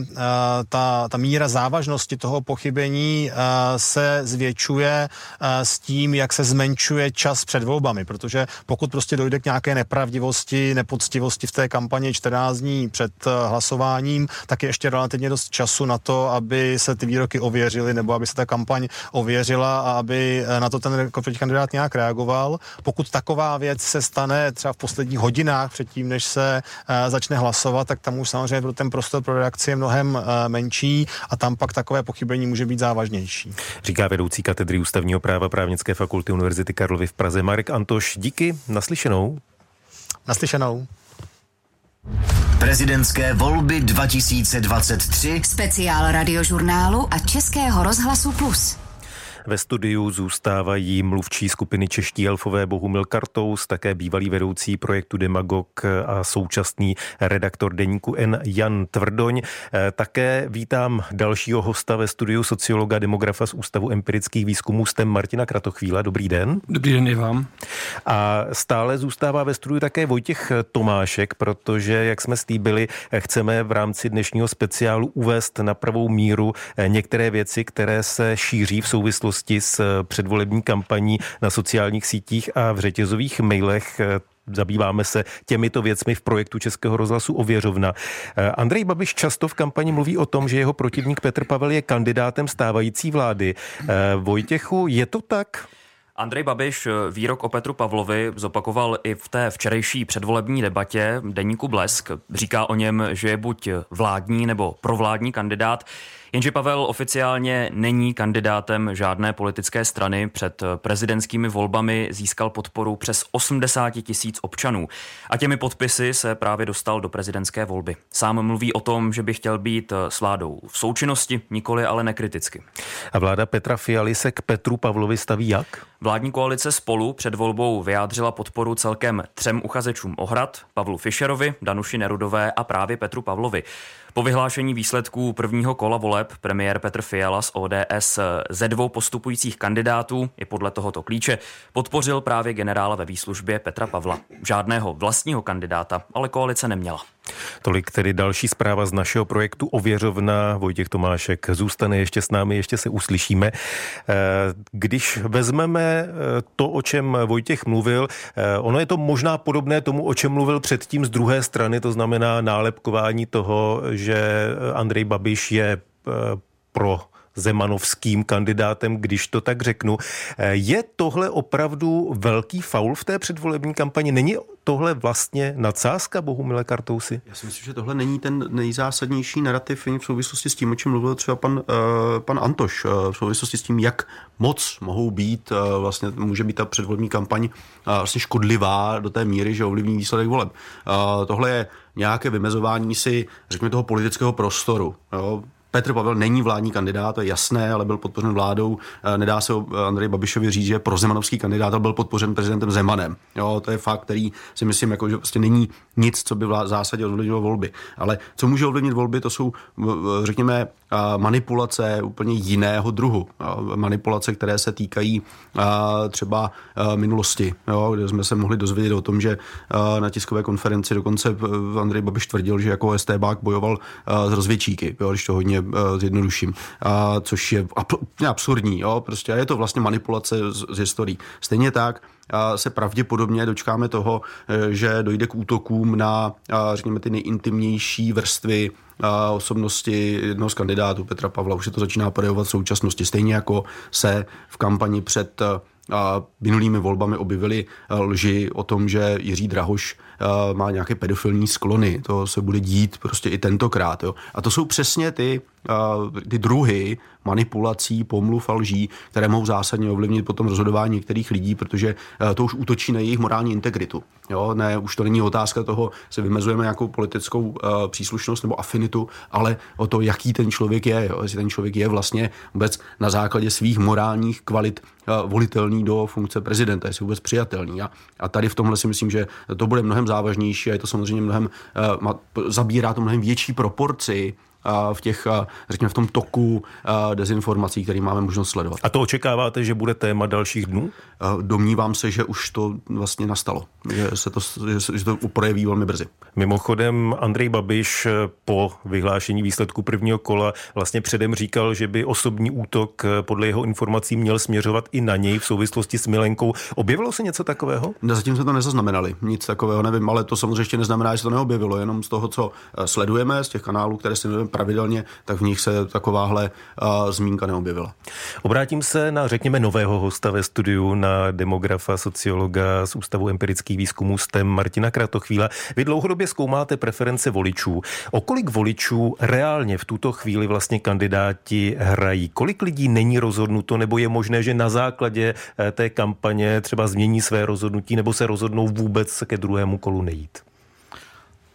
ta, ta míra závažnosti toho pochybení se zvětšuje s tím, jak se zmenšuje čas před volbami, protože pokud prostě dojde k nějaké nepravdivosti, nepoctivosti v té kampani 14 dní před eh, hlasováním, tak je ještě relativně dost času na to, aby se ty výroky ověřily nebo aby se ta kampaň ověřila a aby eh, na to ten kandidát nějak reagoval. Pokud taková věc se stane třeba v posledních hodinách předtím, než se eh, začne hlasovat, tak tam už samozřejmě ten prostor pro reakci je mnohem menší a tam pak takové pochybení může být závažnější. Říká vedoucí katedry ústavního práva právnické fakulty Univerzity Karlovy v Praze Marek Antoš. Díky, naslyšenou. Naslyšenou. Prezidentské volby 2023. Speciál radiožurnálu a Českého rozhlasu Plus. Ve studiu zůstávají mluvčí skupiny Čeští elfové Bohumil Kartous, také bývalý vedoucí projektu Demagog a současný redaktor deníku N. Jan Tvrdoň. Eh, také vítám dalšího hosta ve studiu sociologa demografa z Ústavu empirických výzkumů STEM Martina Kratochvíla. Dobrý den. Dobrý den i vám. A stále zůstává ve studiu také Vojtěch Tomášek, protože, jak jsme slíbili, chceme v rámci dnešního speciálu uvést na pravou míru eh, některé věci, které se šíří v souvislosti souvislosti s eh, předvolební kampaní na sociálních sítích a v řetězových mailech eh, zabýváme se těmito věcmi v projektu Českého rozhlasu Ověřovna. Eh, Andrej Babiš často v kampani mluví o tom, že jeho protivník Petr Pavel je kandidátem stávající vlády. Vojtěchu, je to tak? Andrej Babiš výrok o Petru Pavlovi zopakoval i v té včerejší předvolební debatě deníku Blesk. Říká o něm, že je buď vládní nebo provládní kandidát. Jenže Pavel oficiálně není kandidátem žádné politické strany. Před prezidentskými volbami získal podporu přes 80 tisíc občanů. A těmi podpisy se právě dostal do prezidentské volby. Sám mluví o tom, že by chtěl být s vládou v součinnosti, nikoli ale nekriticky. A vláda Petra Fialy se k Petru Pavlovi staví jak? Vládní koalice spolu před volbou vyjádřila podporu celkem třem uchazečům o hrad, Pavlu Fischerovi, Danuši Nerudové a právě Petru Pavlovi. Po vyhlášení výsledků prvního kola voleb premiér Petr Fiala z ODS ze dvou postupujících kandidátů i podle tohoto klíče podpořil právě generála ve výslužbě Petra Pavla. Žádného vlastního kandidáta ale koalice neměla. Tolik tedy další zpráva z našeho projektu Ověřovna. Vojtěch Tomášek zůstane ještě s námi, ještě se uslyšíme. Eh, když vezmeme eh, to, o čem Vojtěch mluvil, eh, ono je to možná podobné tomu, o čem mluvil předtím z druhé strany, to znamená nálepkování toho, že Andrej Babiš je pro zemanovským kandidátem, když to tak řeknu. Je tohle opravdu velký faul v té předvolební kampani? Není tohle vlastně nadsázka Bohumile Kartousy? Já si myslím, že tohle není ten nejzásadnější narrativ v souvislosti s tím, o čem mluvil třeba pan, uh, pan Antoš, uh, v souvislosti s tím, jak moc mohou být, vlastně může být ta předvolební kampaň vlastně škodlivá do té míry, že ovlivní výsledek voleb. Tohle je nějaké vymezování si, řekněme, toho politického prostoru. Jo? Petr Pavel není vládní kandidát, to je jasné, ale byl podpořen vládou. Eh, nedá se eh, Andrej Babišovi říct, že pro zemanovský kandidát byl podpořen prezidentem Zemanem. Jo, to je fakt, který si myslím, jako, že prostě není nic, co by v zásadě ovlivnilo volby. Ale co může ovlivnit volby, to jsou, řekněme, manipulace úplně jiného druhu. Manipulace, které se týkají třeba minulosti, jo, kde jsme se mohli dozvědět o tom, že na tiskové konferenci dokonce Andrej Babiš tvrdil, že jako STBák bojoval s rozvědčíky, jo, když to hodně zjednoduším, což je absurdní. Jo, prostě je to vlastně manipulace z, z historií. Stejně tak se pravděpodobně dočkáme toho, e, že dojde k útokům na, řekněme, ty nejintimnější vrstvy osobnosti jednoho z kandidátů Petra Pavla. Už se to začíná projevovat v současnosti. Stejně jako se v kampani před minulými volbami objevily lži o tom, že Jiří Drahoš má nějaké pedofilní sklony. To se bude dít prostě i tentokrát. Jo. A to jsou přesně ty ty druhy manipulací, pomluv a lží, které mohou zásadně ovlivnit potom rozhodování některých lidí, protože to už útočí na jejich morální integritu. Jo, ne, už to není otázka toho, se vymezujeme nějakou politickou uh, příslušnost nebo afinitu, ale o to, jaký ten člověk je, jo, jestli ten člověk je vlastně vůbec na základě svých morálních kvalit uh, volitelný do funkce prezidenta, jestli vůbec přijatelný. A, a tady v tomhle si myslím, že to bude mnohem závažnější a je to samozřejmě mnohem, uh, zabírá to mnohem větší proporci v těch, řekněme, v tom toku dezinformací, který máme možnost sledovat. A to očekáváte, že bude téma dalších dnů? Domnívám se, že už to vlastně nastalo, že se to, že to projeví velmi brzy. Mimochodem Andrej Babiš po vyhlášení výsledku prvního kola vlastně předem říkal, že by osobní útok podle jeho informací měl směřovat i na něj v souvislosti s Milenkou. Objevilo se něco takového? Zatím se to nezaznamenali, nic takového nevím, ale to samozřejmě ještě neznamená, že se to neobjevilo, jenom z toho, co sledujeme, z těch kanálů, které si pravidelně, tak v nich se takováhle zmínka neobjevila. Obrátím se na, řekněme, nového hosta ve studiu, na demografa, sociologa z Ústavu empirických výzkumů STEM Martina Kratochvíla. Vy dlouhodobě zkoumáte preference voličů. O kolik voličů reálně v tuto chvíli vlastně kandidáti hrají? Kolik lidí není rozhodnuto, nebo je možné, že na základě eh, té kampaně třeba změní své rozhodnutí, nebo se rozhodnou vůbec ke druhému kolu nejít?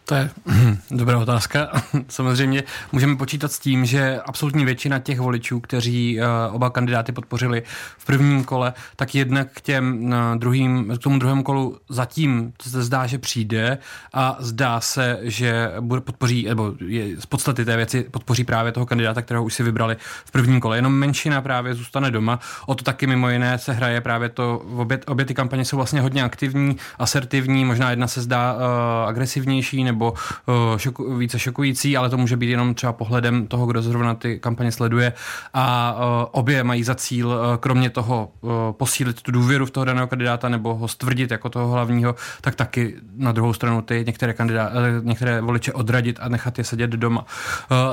To je <clears throat> dobrá otázka. <clears throat> Samozřejmě můžeme počítat s tím, že absolutní většina těch voličů, kteří eh, oba kandidáty podpořili v prvním kole, tak jednak k, těm eh, druhým, k tomu druhému kolu zatím se zdá, že přijde a zdá se, že bude podpoří, nebo je z podstaty té věci podpoří právě toho kandidáta, kterého už si vybrali v prvním kole. Jenom menšina právě zůstane doma. O to taky mimo jiné se hraje právě to, obě, obě ty kampaně jsou vlastně hodně aktivní, asertivní, možná jedna se zdá uh, agresivnější nebo nebo uh, šoku, více šokující, ale to může být jenom třeba pohledem toho, kdo zrovna ty kampaně sleduje. A uh, obě mají za cíl, uh, kromě toho posílit tu důvěru v toho daného kandidáta nebo ho stvrdit jako toho hlavního, tak taky na druhou stranu ty některé, kandidá, některé voliče odradit a nechat je sedět doma.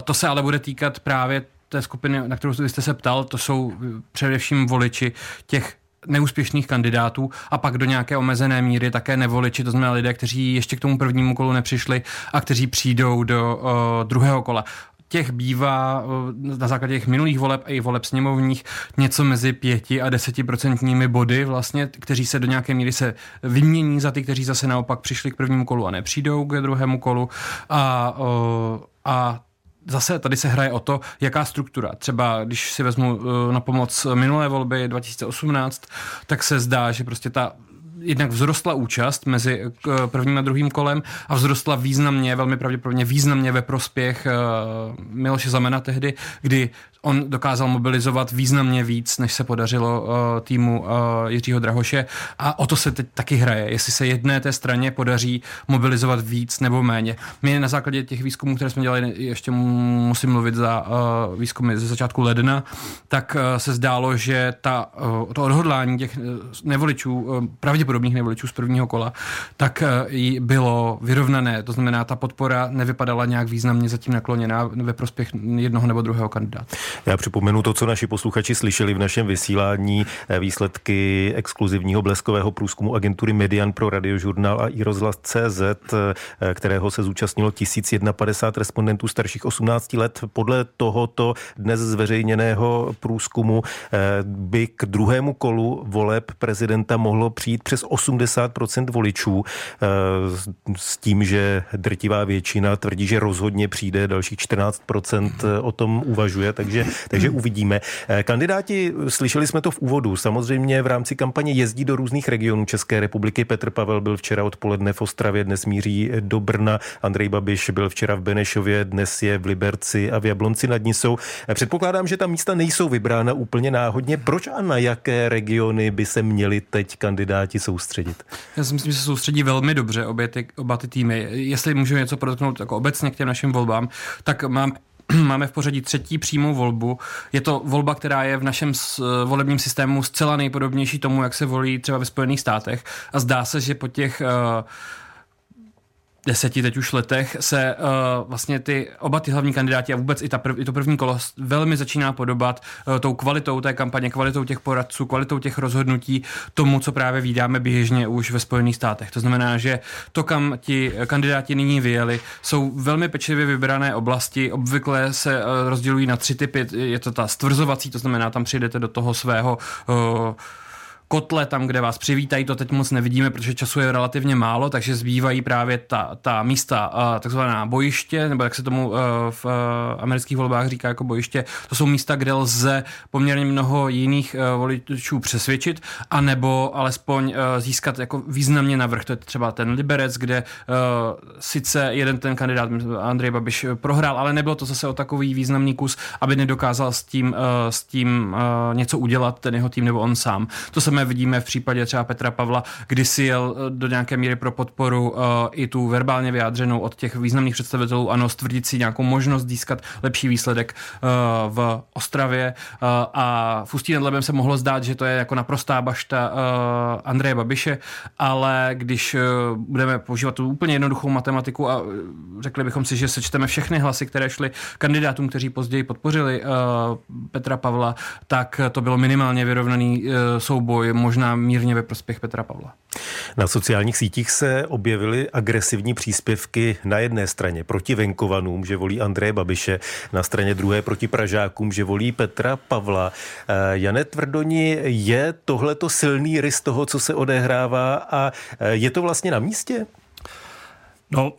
To se ale bude týkat právě té skupiny, na kterou jste se ptal, to jsou především voliči těch neúspěšných kandidátů a pak do nějaké omezené míry také nevoliči, to znamená lidé, kteří ještě k tomu prvnímu kolu nepřišli a kteří přijdou do uh, druhého kola. Těch bývá na základě těch minulých voleb a i voleb sněmovních něco mezi pěti a desetiprocentními body vlastně, kteří se do nějaké míry se vymění za ty, kteří zase naopak přišli k prvnímu kolu a nepřijdou k druhému kolu. A, a zase tady se hraje o to, jaká struktura. Třeba když si vezmu eh, na pomoc minulé volby 2018, tak se zdá, že prostě ta jednak vzrostla účast mezi eh, prvním a druhým kolem a vzrostla významně, velmi pravděpodobně významně ve prospěch uh, Miloše Zamena tehdy, kdy on dokázal mobilizovat významně víc, než se podařilo uh, týmu Jiřího Drahoše a o to se teď taky hraje, jestli se jedné té straně podaří mobilizovat víc nebo méně. My na základě těch výzkumů, které jsme dělali, ještě musím mluvit za výzkumy ze začátku ledna, tak se zdálo, že ta, to odhodlání těch nevoličů, uh, pravděpodobných nevoličů z prvního kola, tak uh, bylo vyrovnané, to znamená, ta podpora nevypadala nějak významně zatím nakloněná ve prospěch jednoho nebo druhého kandidáta. Já připomenu to, co naši posluchači slyšeli v našem vysílání, eh, výsledky exkluzivního bleskového průzkumu agentury Median pro radiožurnál a i rozhlas CZ, eh, kterého se zúčastnilo 1051 respondentů starších 18 let. Podle tohoto dnes zveřejněného průzkumu eh, by k druhému kolu voleb prezidenta mohlo přijít 80% voličů s tím, že drtivá většina tvrdí, že rozhodně přijde, dalších 14% o tom uvažuje, takže takže uvidíme. Eh, kandidáti, slyšeli jsme to v úvodu, samozřejmě v rámci kampaně jezdí do různých regionů České republiky. Petr Pavel byl včera odpoledne v Ostravě, dnes míří do Brna. Andrej Babiš byl včera v Benešově, dnes je v Liberci a v Jablonci nad Nisou. Eh, předpokládám, že ta místa nejsou vybrána úplně náhodně. Proč a na jaké regiony by se měli teď kandidáti soustředit? Já si myslím, že se soustředí velmi dobře obě ty, oba ty týmy. Jestli můžu něco podotknout jako obecně k těm našim volbám, tak mám <clears throat> máme v pořadí třetí přímou volbu. Je to volba, která je v našem volebním systému zcela nejpodobnější tomu, jak se volí třeba ve Spojených státech. A zdá se, že po těch uh, deseti teď už letech se uh, vlastně ty oba ty hlavní kandidáti a vůbec i, ta prv, i to první kolo velmi začíná podobat uh, tou kvalitou té kampaně, kvalitou těch poradců, kvalitou těch rozhodnutí tomu, co právě vydáme běžně už ve Spojených státech. To znamená, že to, kam ti kandidáti nyní vyjeli, jsou velmi pečlivě vybrané oblasti, obvykle se uh, rozdělují na tři typy. Je to ta stvrzovací, to znamená, tam přijdete do toho svého uh, kotle, tam, kde vás přivítají, to teď moc nevidíme, protože času je relativně málo, takže zbývají právě ta, ta místa, takzvaná bojiště, nebo jak se tomu uh, v uh, amerických volbách říká jako bojiště, to jsou místa, kde lze poměrně mnoho jiných uh, voličů přesvědčit, anebo alespoň získat jako významně navrh. To je třeba ten Liberec, kde sice jeden ten kandidát, Andrej Babiš, prohrál, ale nebylo to zase o takový významný kus, aby nedokázal s tím, s tím něco udělat, ten jeho tým nebo on sám. To vidíme v případě třeba Petra Pavla, kdy si jel eh, do nějaké míry pro podporu uh, i tu verbálně vyjádřenou od těch významných představitelů, ano, stvrdit si nějakou možnost získat lepší výsledek uh, v Ostravě. Uh, a v Ústí nad Labem se mohlo zdát, že to je jako naprostá bašta uh, Andreje Babiše, ale když uh, budeme používat tu úplně jednoduchou matematiku a řekli bychom si, že sečteme všechny hlasy, které šly kandidátům, kteří později podpořili uh, Petra Pavla, tak to bylo minimálně vyrovnaný uh, souboj možná mírně ve prospěch Petra Pavla. Na sociálních sítích se objevily agresivní příspěvky na jedné straně proti venkovanům, že volí Andreje Babiše, na straně druhé proti Pražákům, že volí Petra Pavla. Eh, Jane Tvrdoni, je tohleto silný rys toho, co se odehrává a eh, je to vlastně na místě? No,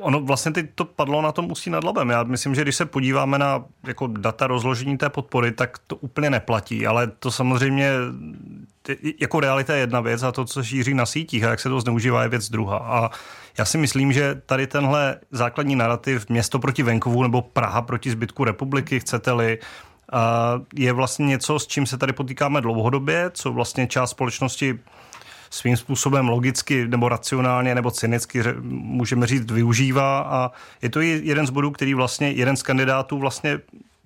ono vlastně teď to padlo na tom Ústí nad Labem. Já myslím, že když se podíváme na jako data rozložení té podpory, tak to úplně neplatí, ale to samozřejmě jako realita je jedna věc a to, co šíří na sítích a jak se to zneužívá, je věc druhá. A já si myslím, že tady tenhle základní narrativ město proti venkovu nebo Praha proti zbytku republiky, chcete-li, je vlastně něco, s čím se tady potýkáme dlouhodobě, co vlastně část společnosti svým způsobem logicky nebo racionálně nebo cynicky můžeme říct využívá a je to jeden z bodů, který vlastně jeden z kandidátů vlastně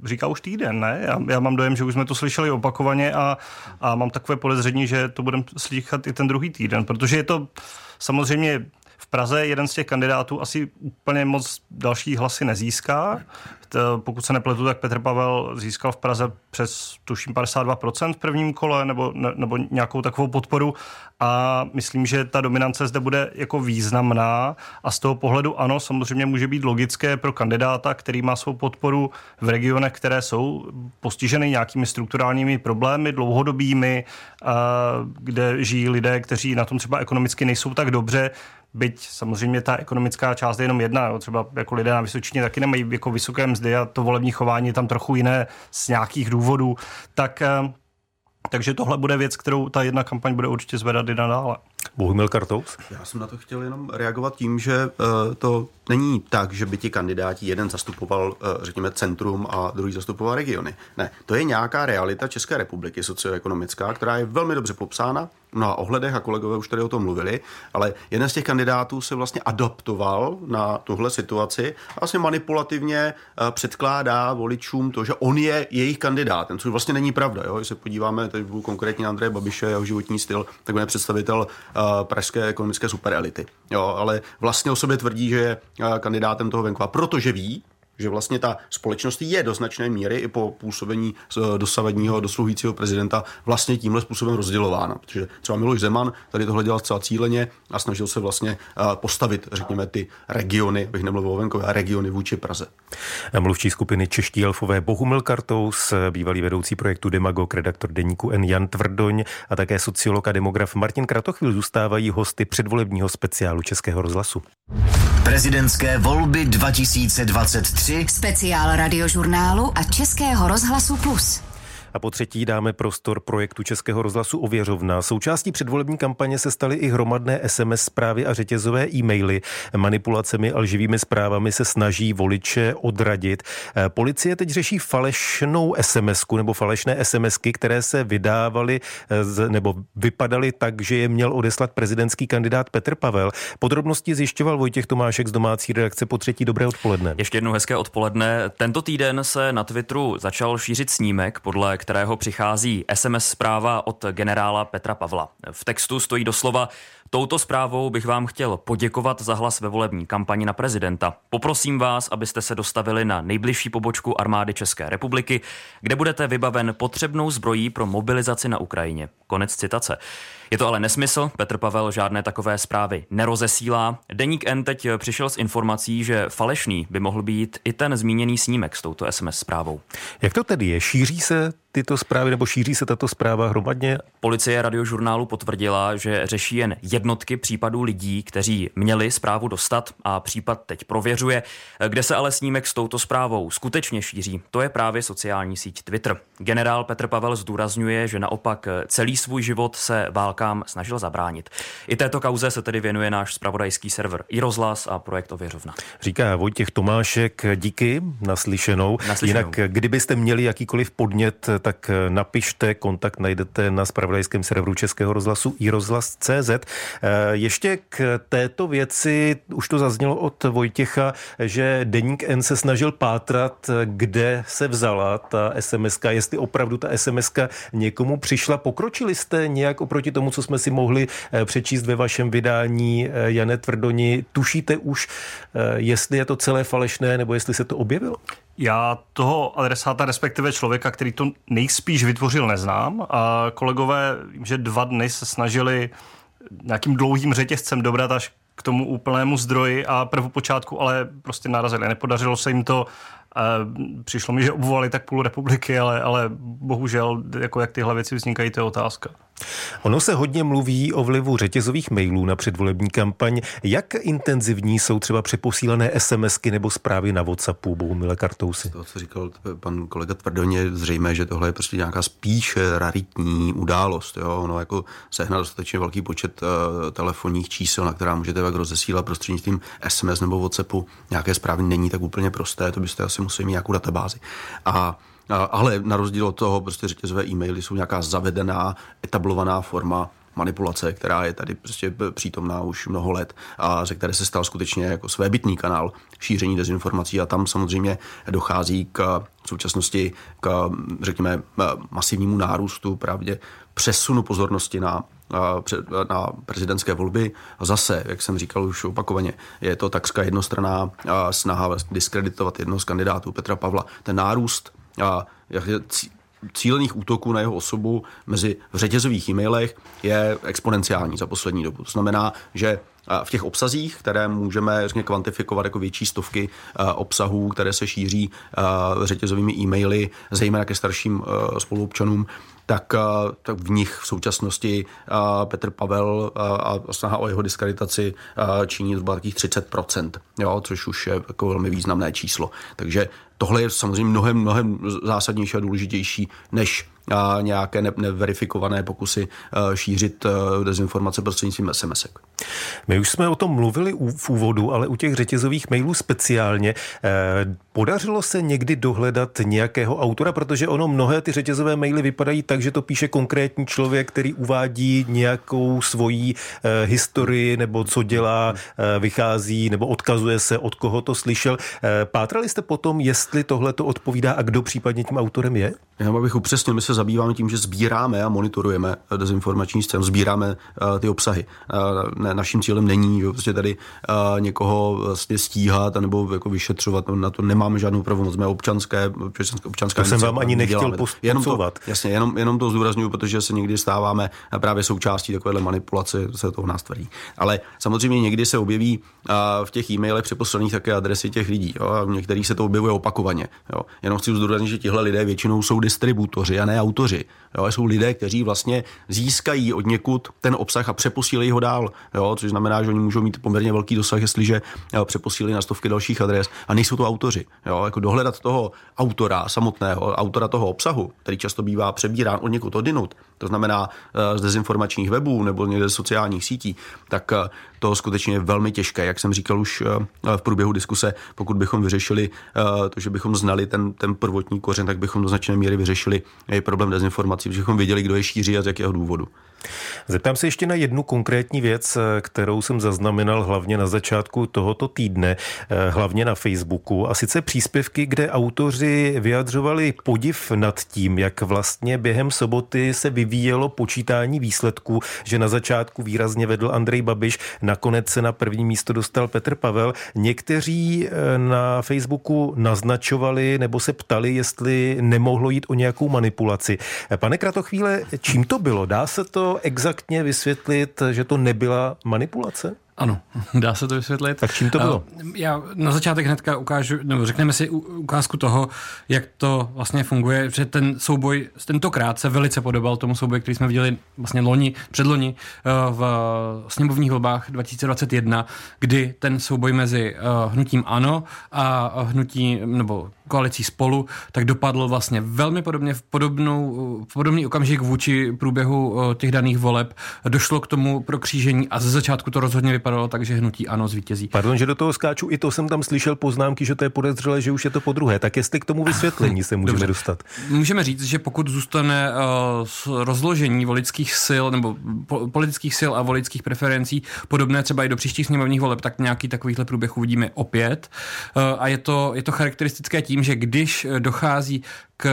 říká už týden, ne? Já, já mám dojem, že už jsme to slyšeli opakovaně a, a mám takové podezření, že to budeme slychat i ten druhý týden, protože je to samozřejmě v Praze jeden z těch kandidátů asi úplně moc další hlasy nezíská. Pokud se nepletu, tak Petr Pavel získal v Praze přes tuším 52% v prvním kole nebo, ne, nebo nějakou takovou podporu a myslím, že ta dominance zde bude jako významná a z toho pohledu ano, samozřejmě může být logické pro kandidáta, který má svou podporu v regionech, které jsou postiženy nějakými strukturálními problémy, dlouhodobými, kde žijí lidé, kteří na tom třeba ekonomicky nejsou tak dobře, byť samozřejmě ta ekonomická část je jenom jedna, jo. třeba jako lidé na Vysočině taky nemají jako vysoké mzdy a to volební chování je tam trochu jiné z nějakých důvodů, tak eh, takže tohle bude věc, kterou ta jedna kampaň bude určitě zvedat i nadále. Bohumil Kartous? Já jsem na to chtěl jenom reagovat tím, že uh, to není tak, že by ti kandidáti jeden zastupoval, uh, řekněme, centrum a druhý zastupoval regiony. Ne, to je nějaká realita České republiky socioekonomická, která je velmi dobře popsána na ohledech a kolegové už tady o tom mluvili, ale jeden z těch kandidátů se vlastně adaptoval na tuhle situaci a vlastně manipulativně uh, předkládá voličům to, že on je jejich kandidátem, což vlastně není pravda. Jo? Když se podíváme teď konkrétně na Andreje Babiše, jeho životní styl, tak on je představitel pražské ekonomické superelity. Jo, ale vlastně o sobě tvrdí, že je kandidátem toho venkova, protože ví, že vlastně ta společnost je do značné míry i po působení dosavadního dosluhujícího prezidenta vlastně tímhle způsobem rozdělována. Protože třeba Miloš Zeman tady tohle dělal zcela cíleně a snažil se vlastně postavit, řekněme, ty regiony, bych nemluvil o venkově, regiony vůči Praze. Mluvčí skupiny Čeští elfové Bohumil Kartous, bývalý vedoucí projektu Demagog, redaktor deníku N. Jan Tvrdoň a také sociolog a demograf Martin Kratochvil zůstávají hosty předvolebního speciálu Českého rozhlasu. Prezidentské volby 2023. Speciál radiožurnálu a Českého rozhlasu Plus. A po třetí dáme prostor projektu Českého rozhlasu Ověřovna. Součástí předvolební kampaně se staly i hromadné SMS zprávy a řetězové e-maily. Manipulacemi a lživými zprávami se snaží voliče odradit. Eh, policie teď řeší falešnou sms nebo falešné SMSky, které se vydávaly eh, nebo vypadaly tak, že je měl odeslat prezidentský kandidát Petr Pavel. Podrobnosti zjišťoval Vojtěch Tomášek z domácí redakce po třetí. Dobré odpoledne. Ještě jednou hezké odpoledne. Tento týden se na Twitteru začal šířit snímek, podle kterého přichází SMS zpráva od generála Petra Pavla. V textu stojí doslova Touto zprávou bych vám chtěl poděkovat za hlas ve volební kampani na prezidenta. Poprosím vás, abyste se dostavili na nejbližší pobočku armády České republiky, kde budete vybaven potřebnou zbrojí pro mobilizaci na Ukrajině. Konec citace. Je to ale nesmysl, Petr Pavel žádné takové zprávy nerozesílá. Deník N teď přišel s informací, že falešný by mohl být i ten zmíněný snímek s touto SMS zprávou. Jak to tedy je? Šíří se tyto zprávy nebo šíří se tato zpráva hromadně? Policie radiožurnálu potvrdila, že řeší jen jednotky případů lidí, kteří měli zprávu dostat a případ teď prověřuje. Kde se ale snímek s touto zprávou skutečně šíří, to je právě sociální síť Twitter. Generál Petr Pavel zdůrazňuje, že naopak celý svůj život se válkám snažil zabránit. I této kauze se tedy věnuje náš spravodajský server i rozhlas a projekt Ověřovna. Říká Vojtěch Tomášek, díky naslyšenou. naslyšenou. Jinak, kdybyste měli jakýkoliv podnět, tak napište, kontakt najdete na spravodajském serveru Českého rozhlasu i rozhlas.cz. Eh, ještě k této věci, už to zaznělo od Vojtěcha, že Deník N se snažil pátrat, kde se vzala ta SMS, jestli opravdu ta SMS někomu přišla. Pokročili jste nějak oproti tomu, co jsme si mohli eh, přečíst ve vašem vydání, eh, Jane Tvrdoni? Tušíte už, jestli je to celé falešné, nebo jestli se to objevilo? Já toho adresáta, respektive člověka, který to nejspíš vytvořil, neznám. A kolegové, vím, že dva dny se snažili nějakým dlouhým řetězcem dobrat až k tomu úplnému zdroji a prvopočátku ale prostě narazili. Nepodařilo se jim to Přišlo mi, že obvolali tak půl republiky, ale, ale bohužel, jako jak tyhle věci vznikají, to je otázka. Ono se hodně mluví o vlivu řetězových mailů na předvolební kampaň. Jak intenzivní jsou třeba přeposílané SMSky nebo zprávy na WhatsAppu, Bohumile Kartousy? To, co říkal pan kolega Tvrdoně, zřejmé, že tohle je prostě nějaká spíš raritní událost. Jo? Ono jako sehnat dostatečně velký počet uh, telefonních čísel, na která můžete tak rozesílat prostřednictvím SMS nebo WhatsAppu. Nějaké zprávy není tak úplně prosté, to byste asi museli mít nějakou databázi. A ale na rozdíl od toho, prostě řetězové e-maily jsou nějaká zavedená, etablovaná forma manipulace, která je tady prostě přítomná už mnoho let a ze které se stal skutečně jako svébytný kanál šíření dezinformací a tam samozřejmě dochází k současnosti k, řekněme, masivnímu nárůstu právě přesunu pozornosti na na prezidentské volby. A zase, jak jsem říkal už opakovaně, je to takřka jednostranná snaha diskreditovat jednoho z kandidátů Petra Pavla. Ten nárůst cílených útoků na jeho osobu mezi v řetězových e-mailech je exponenciální za poslední dobu. To znamená, že v těch obsazích, které můžeme řekně, kvantifikovat jako větší stovky obsahů, které se šíří řetězovými e-maily, zejména ke starším spoluobčanům, tak, tak v nich v současnosti Petr Pavel a snaha o jeho diskreditaci činí zhruba takových 30%, jo, což už je jako velmi významné číslo. Takže tohle je samozřejmě mnohem, mnohem zásadnější a důležitější než nějaké ne- neverifikované pokusy uh, šířit uh, dezinformace prostřednictvím SMS. -ek. My už jsme o tom mluvili v úvodu, ale u těch řetězových mailů speciálně. Eh, podařilo se někdy dohledat nějakého autora, protože ono mnohé ty řetězové maily vypadají tak, že to píše konkrétní člověk, který uvádí nějakou svoji eh, historii nebo co dělá, eh, vychází nebo odkazuje se, od koho to slyšel. Eh, pátrali jste potom, jestli tohle to odpovídá a kdo případně tím autorem je? Já bych upřesnil, my se zabýváme tím, že sbíráme a monitorujeme dezinformační scénu, sbíráme uh, ty obsahy. Uh, ne, naším cílem není že prostě tady uh, někoho vlastně stíhat nebo jako vyšetřovat, no, na to nemáme žádnou pravomoc, jsme občanské, občanská To jsem vám ani nechtěl jenom to, Jasně, jenom, jenom to zdůraznuju, protože se někdy stáváme právě součástí takovéhle manipulace, se toho nás tvrdí. Ale samozřejmě někdy se objeví v těch e-mailech přeposlených také adresy těch lidí. Jo, a některých se to objevuje opakovaně. Jo. Jenom chci zdůraznit, že tihle lidé většinou jsou distributoři a ne autoři. Jo, jsou lidé, kteří vlastně získají od někud ten obsah a přeposílají ho dál. Jo, což znamená, že oni můžou mít poměrně velký dosah, jestliže přeposílají na stovky dalších adres a nejsou to autoři. Jo, jako dohledat toho autora samotného, autora toho obsahu, který často bývá přebírán od někud odinut, to znamená z dezinformačních webů nebo někde z sociálních sítí, tak to skutečně je velmi těžké. Jak jsem říkal už v průběhu diskuse, pokud bychom vyřešili to, že bychom znali ten, ten prvotní kořen, tak bychom do značné míry vyřešili i problém dezinformací, protože bychom věděli, kdo je šíří a z jakého důvodu. Zeptám se ještě na jednu konkrétní věc, kterou jsem zaznamenal hlavně na začátku tohoto týdne, eh, hlavně na Facebooku, a sice příspěvky, kde autoři vyjadřovali podiv nad tím, jak vlastně během soboty se vyvíjelo počítání výsledků, že na začátku výrazně vedl Andrej Babiš, nakonec se na první místo dostal Petr Pavel. Někteří eh, na Facebooku naznačovali nebo se ptali, jestli nemohlo jít o nějakou manipulaci. Eh, pane Kratochvíle, čím to bylo? Dá se to exaktně vysvětlit, že to nebyla manipulace? Ano, <laughs> dá se to vysvětlit. Tak čím to bylo? Já na začátek hnedka ukážu, nebo řekneme si ukázku toho, jak to vlastně funguje, že ten souboj tentokrát se velice podobal tomu souboji, který jsme viděli vlastně loni, předloni eh, v sněmovních volbách 2021, kdy ten souboj mezi eh, hnutím ANO a hnutí, nebo koalicí spolu, tak dopadl vlastně velmi podobně v, podobnou, v podobný okamžik vůči průběhu eh, těch daných voleb. Došlo k tomu prokřížení a ze začátku to rozhodně vypadalo tak, že hnutí ano zvítězí. Pardon, že do toho skáču, i to jsem tam slyšel poznámky, že to je podezřelé, že už je to po druhé. Tak jestli k tomu vysvětlení se můžeme Dobře. dostat. Můžeme říct, že pokud zůstane uh, rozložení volických sil nebo po, politických sil a volických preferencí podobné třeba i do příštích sněmovních voleb, tak nějaký takovýhle průběh uvidíme opět. Uh, a je to, je to charakteristické tím, že když dochází k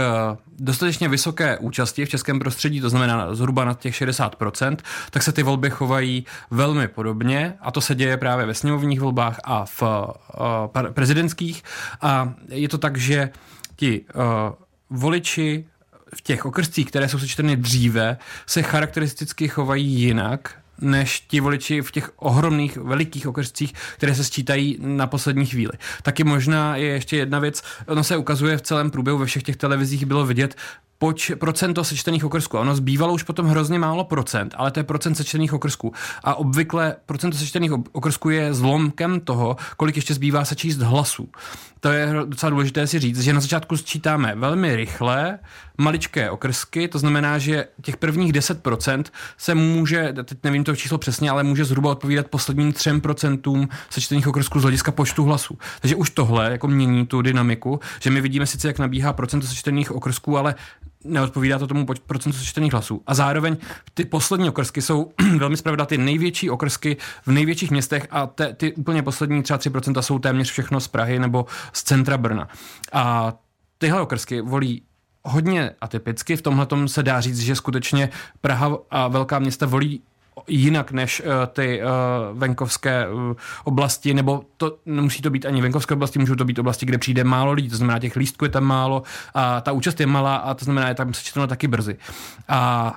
dostatečně vysoké účasti v českém prostředí, to znamená zhruba na těch 60%, tak se ty volby chovají velmi podobně a to se děje právě ve sněmovních volbách a v uh, prezidentských. A je to tak, že ti uh, voliči v těch okrscích, které jsou sečteny dříve, se charakteristicky chovají jinak než ti voliči v těch ohromných, velikých okrscích, které se sčítají na poslední chvíli. Taky možná je ještě jedna věc, ono se ukazuje v celém průběhu, ve všech těch televizích bylo vidět, poč, procento sečtených okrsků. Ono zbývalo už potom hrozně málo procent, ale to je procent sečtených okrsků. A obvykle procento sečtených okrsků je zlomkem toho, kolik ještě zbývá se číst hlasů. To je docela důležité si říct, že na začátku sčítáme velmi rychle maličké okrsky, to znamená, že těch prvních 10% se může, teď nevím to číslo přesně, ale může zhruba odpovídat posledním 3% sečtených okrsků z hlediska počtu hlasů. Takže už tohle jako mění tu dynamiku, že my vidíme sice, jak nabíhá procento sečtených okrsků, ale neodpovídá to tomu procentu sečtených hlasů. A zároveň ty poslední okrsky jsou <clears throat> velmi zpravidla ty největší okrsky v největších městech a te, ty úplně poslední třeba 3% jsou téměř všechno z Prahy nebo z centra Brna. A tyhle okrsky volí hodně atypicky. V tomhle se dá říct, že skutečně Praha a velká města volí jinak než uh, ty uh, venkovské uh, oblasti, nebo to nemusí to být ani venkovské oblasti, můžou to být oblasti, kde přijde málo lidí, to znamená těch lístků je tam málo a ta účast je malá a to znamená, je tam sečteno taky brzy. A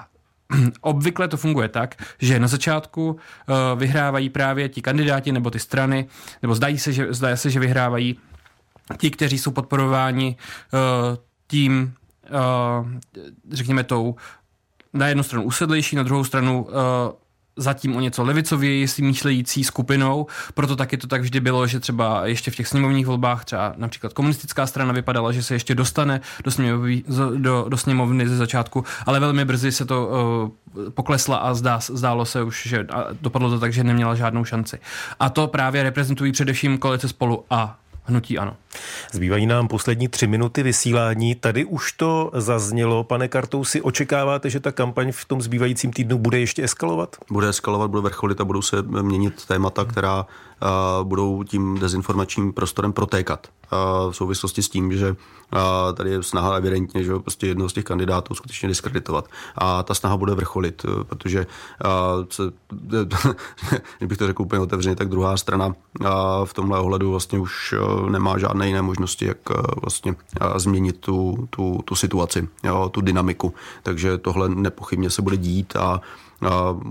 <clears throat> obvykle to funguje tak, že na začátku uh, vyhrávají právě ti kandidáti nebo ty strany, nebo zdají se, že, zdají se, že vyhrávají ti, kteří jsou podporováni uh, tím, uh, řekněme tou na jednu stranu usedlejší, na druhou stranu uh, zatím o něco levicověji si myšlející skupinou, proto taky to tak vždy bylo, že třeba ještě v těch sněmovních volbách třeba například komunistická strana vypadala, že se ještě dostane do sněmovny, do, do sněmovny ze začátku, ale velmi brzy se to uh, poklesla a zdá, zdálo se už, že dopadlo to tak, že neměla žádnou šanci. A to právě reprezentují především koalice spolu a hnutí ano. Zbývají nám poslední tři minuty vysílání. Tady už to zaznělo. Pane Kartousi, očekáváte, že ta kampaň v tom zbývajícím týdnu bude ještě eskalovat? Bude eskalovat, bude vrcholit a budou se měnit témata, která budou tím dezinformačním prostorem protékat. V souvislosti s tím, že tady je snaha evidentně, že prostě jedno z těch kandidátů skutečně diskreditovat. A ta snaha bude vrcholit, protože se, <laughs> kdybych to řekl úplně otevřeně, tak druhá strana v tomhle ohledu vlastně už nemá žádné jiné možnosti, jak vlastně změnit tu, tu, tu situaci, jo, tu dynamiku. Takže tohle nepochybně se bude dít a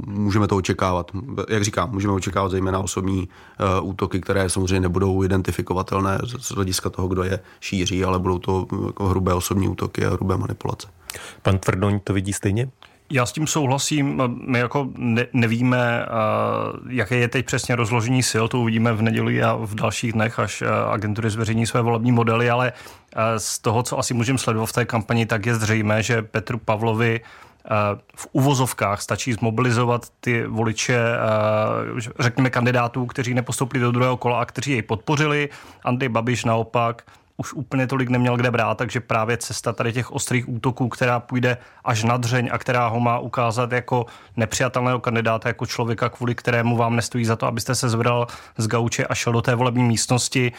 můžeme to očekávat. Jak říkám, můžeme očekávat zejména osobní uh, útoky, které samozřejmě nebudou identifikovatelné z hlediska toho, kdo je šíří, ale budou to jako hrubé osobní útoky a hrubé manipulace. Pan Tvrdoň to vidí stejně? Já s tím souhlasím. My jako ne, nevíme, jaké je teď přesně rozložení sil, to uvidíme v neděli a v dalších dnech, až agentury zveřejní své volební modely, ale z toho, co asi můžeme sledovat v té kampani, tak je zřejmé, že Petru Pavlovi v uvozovkách stačí zmobilizovat ty voliče, řekněme, kandidátů, kteří nepostoupili do druhého kola a kteří jej podpořili. Andrej Babiš naopak už úplně tolik neměl kde brát, takže právě cesta tady těch ostrých útoků, která půjde až na dřeň a která ho má ukázat jako nepřijatelného kandidáta, jako člověka, kvůli kterému vám nestojí za to, abyste se zvedal z gauče a šel do té volební místnosti,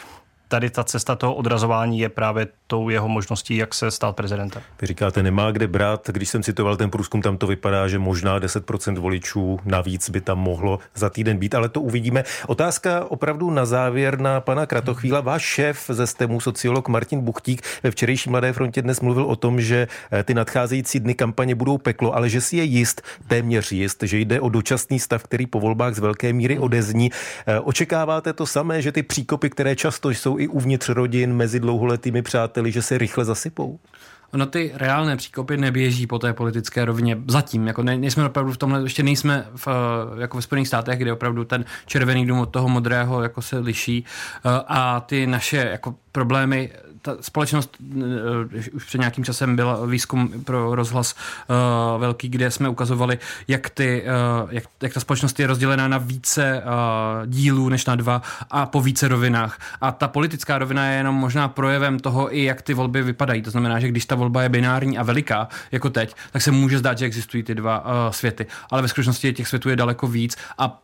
tady ta cesta toho odrazování je právě tou jeho možností, jak se stát prezidentem. Vy říkáte, nemá kde brát. Když jsem citoval ten průzkum, tam to vypadá, že možná 10% voličů navíc by tam mohlo za týden být, ale to uvidíme. Otázka opravdu na závěr na pana Kratochvíla. Váš šéf ze STEMu, sociolog Martin Buchtík, ve včerejší Mladé frontě dnes mluvil o tom, že eh, ty nadcházející dny kampaně budou peklo, ale že si je jist, téměř jist, že jde o dočasný stav, který po volbách z velké míry odezní. Eh, očekáváte to samé, že ty příkopy, které často jsou i uvnitř rodin mezi dlouholetými přáteli, že se rychle zasypou? Ono ty reálné příkopy neběží po té politické rovině zatím. Jako ne, nejsme opravdu v tomhle, ještě nejsme v, jako ve Spojených státech, kde opravdu ten červený dům od toho modrého jako se liší a ty naše jako problémy ta společnost, eh, už před nějakým časem byl výzkum pro rozhlas uh, velký, kde jsme ukazovali, jak, ty, uh, jak, jak ta společnost je rozdělená na více uh, dílů než na dva a po více rovinách. A ta politická rovina je jenom možná projevem toho, i jak ty volby vypadají. To znamená, že když ta volba je binární a veliká, jako teď, tak se může zdát, že existují ty dva uh, světy. Ale ve skutečnosti těch světů je daleko víc a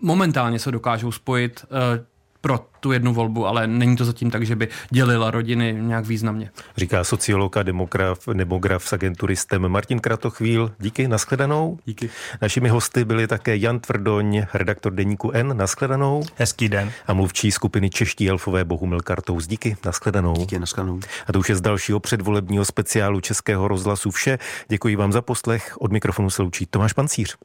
momentálně se dokážou spojit uh, pro tu jednu volbu, ale není to zatím tak, že by dělila rodiny nějak významně. Říká sociolog a demograf, demograf z agentury STEM Martin Kratochvíl. Díky, nashledanou. Díky. Našimi hosty byli také Jan Tvrdoň, redaktor deníku N, nashledanou. Hezký den. A mluvčí skupiny Čeští elfové Bohumil Kartous. Díky, nashledanou. Díky, nashledanou. A to už je z dalšího předvolebního speciálu Českého rozhlasu vše. Děkuji vám za poslech. Od mikrofonu se loučí Tomáš Pancíř.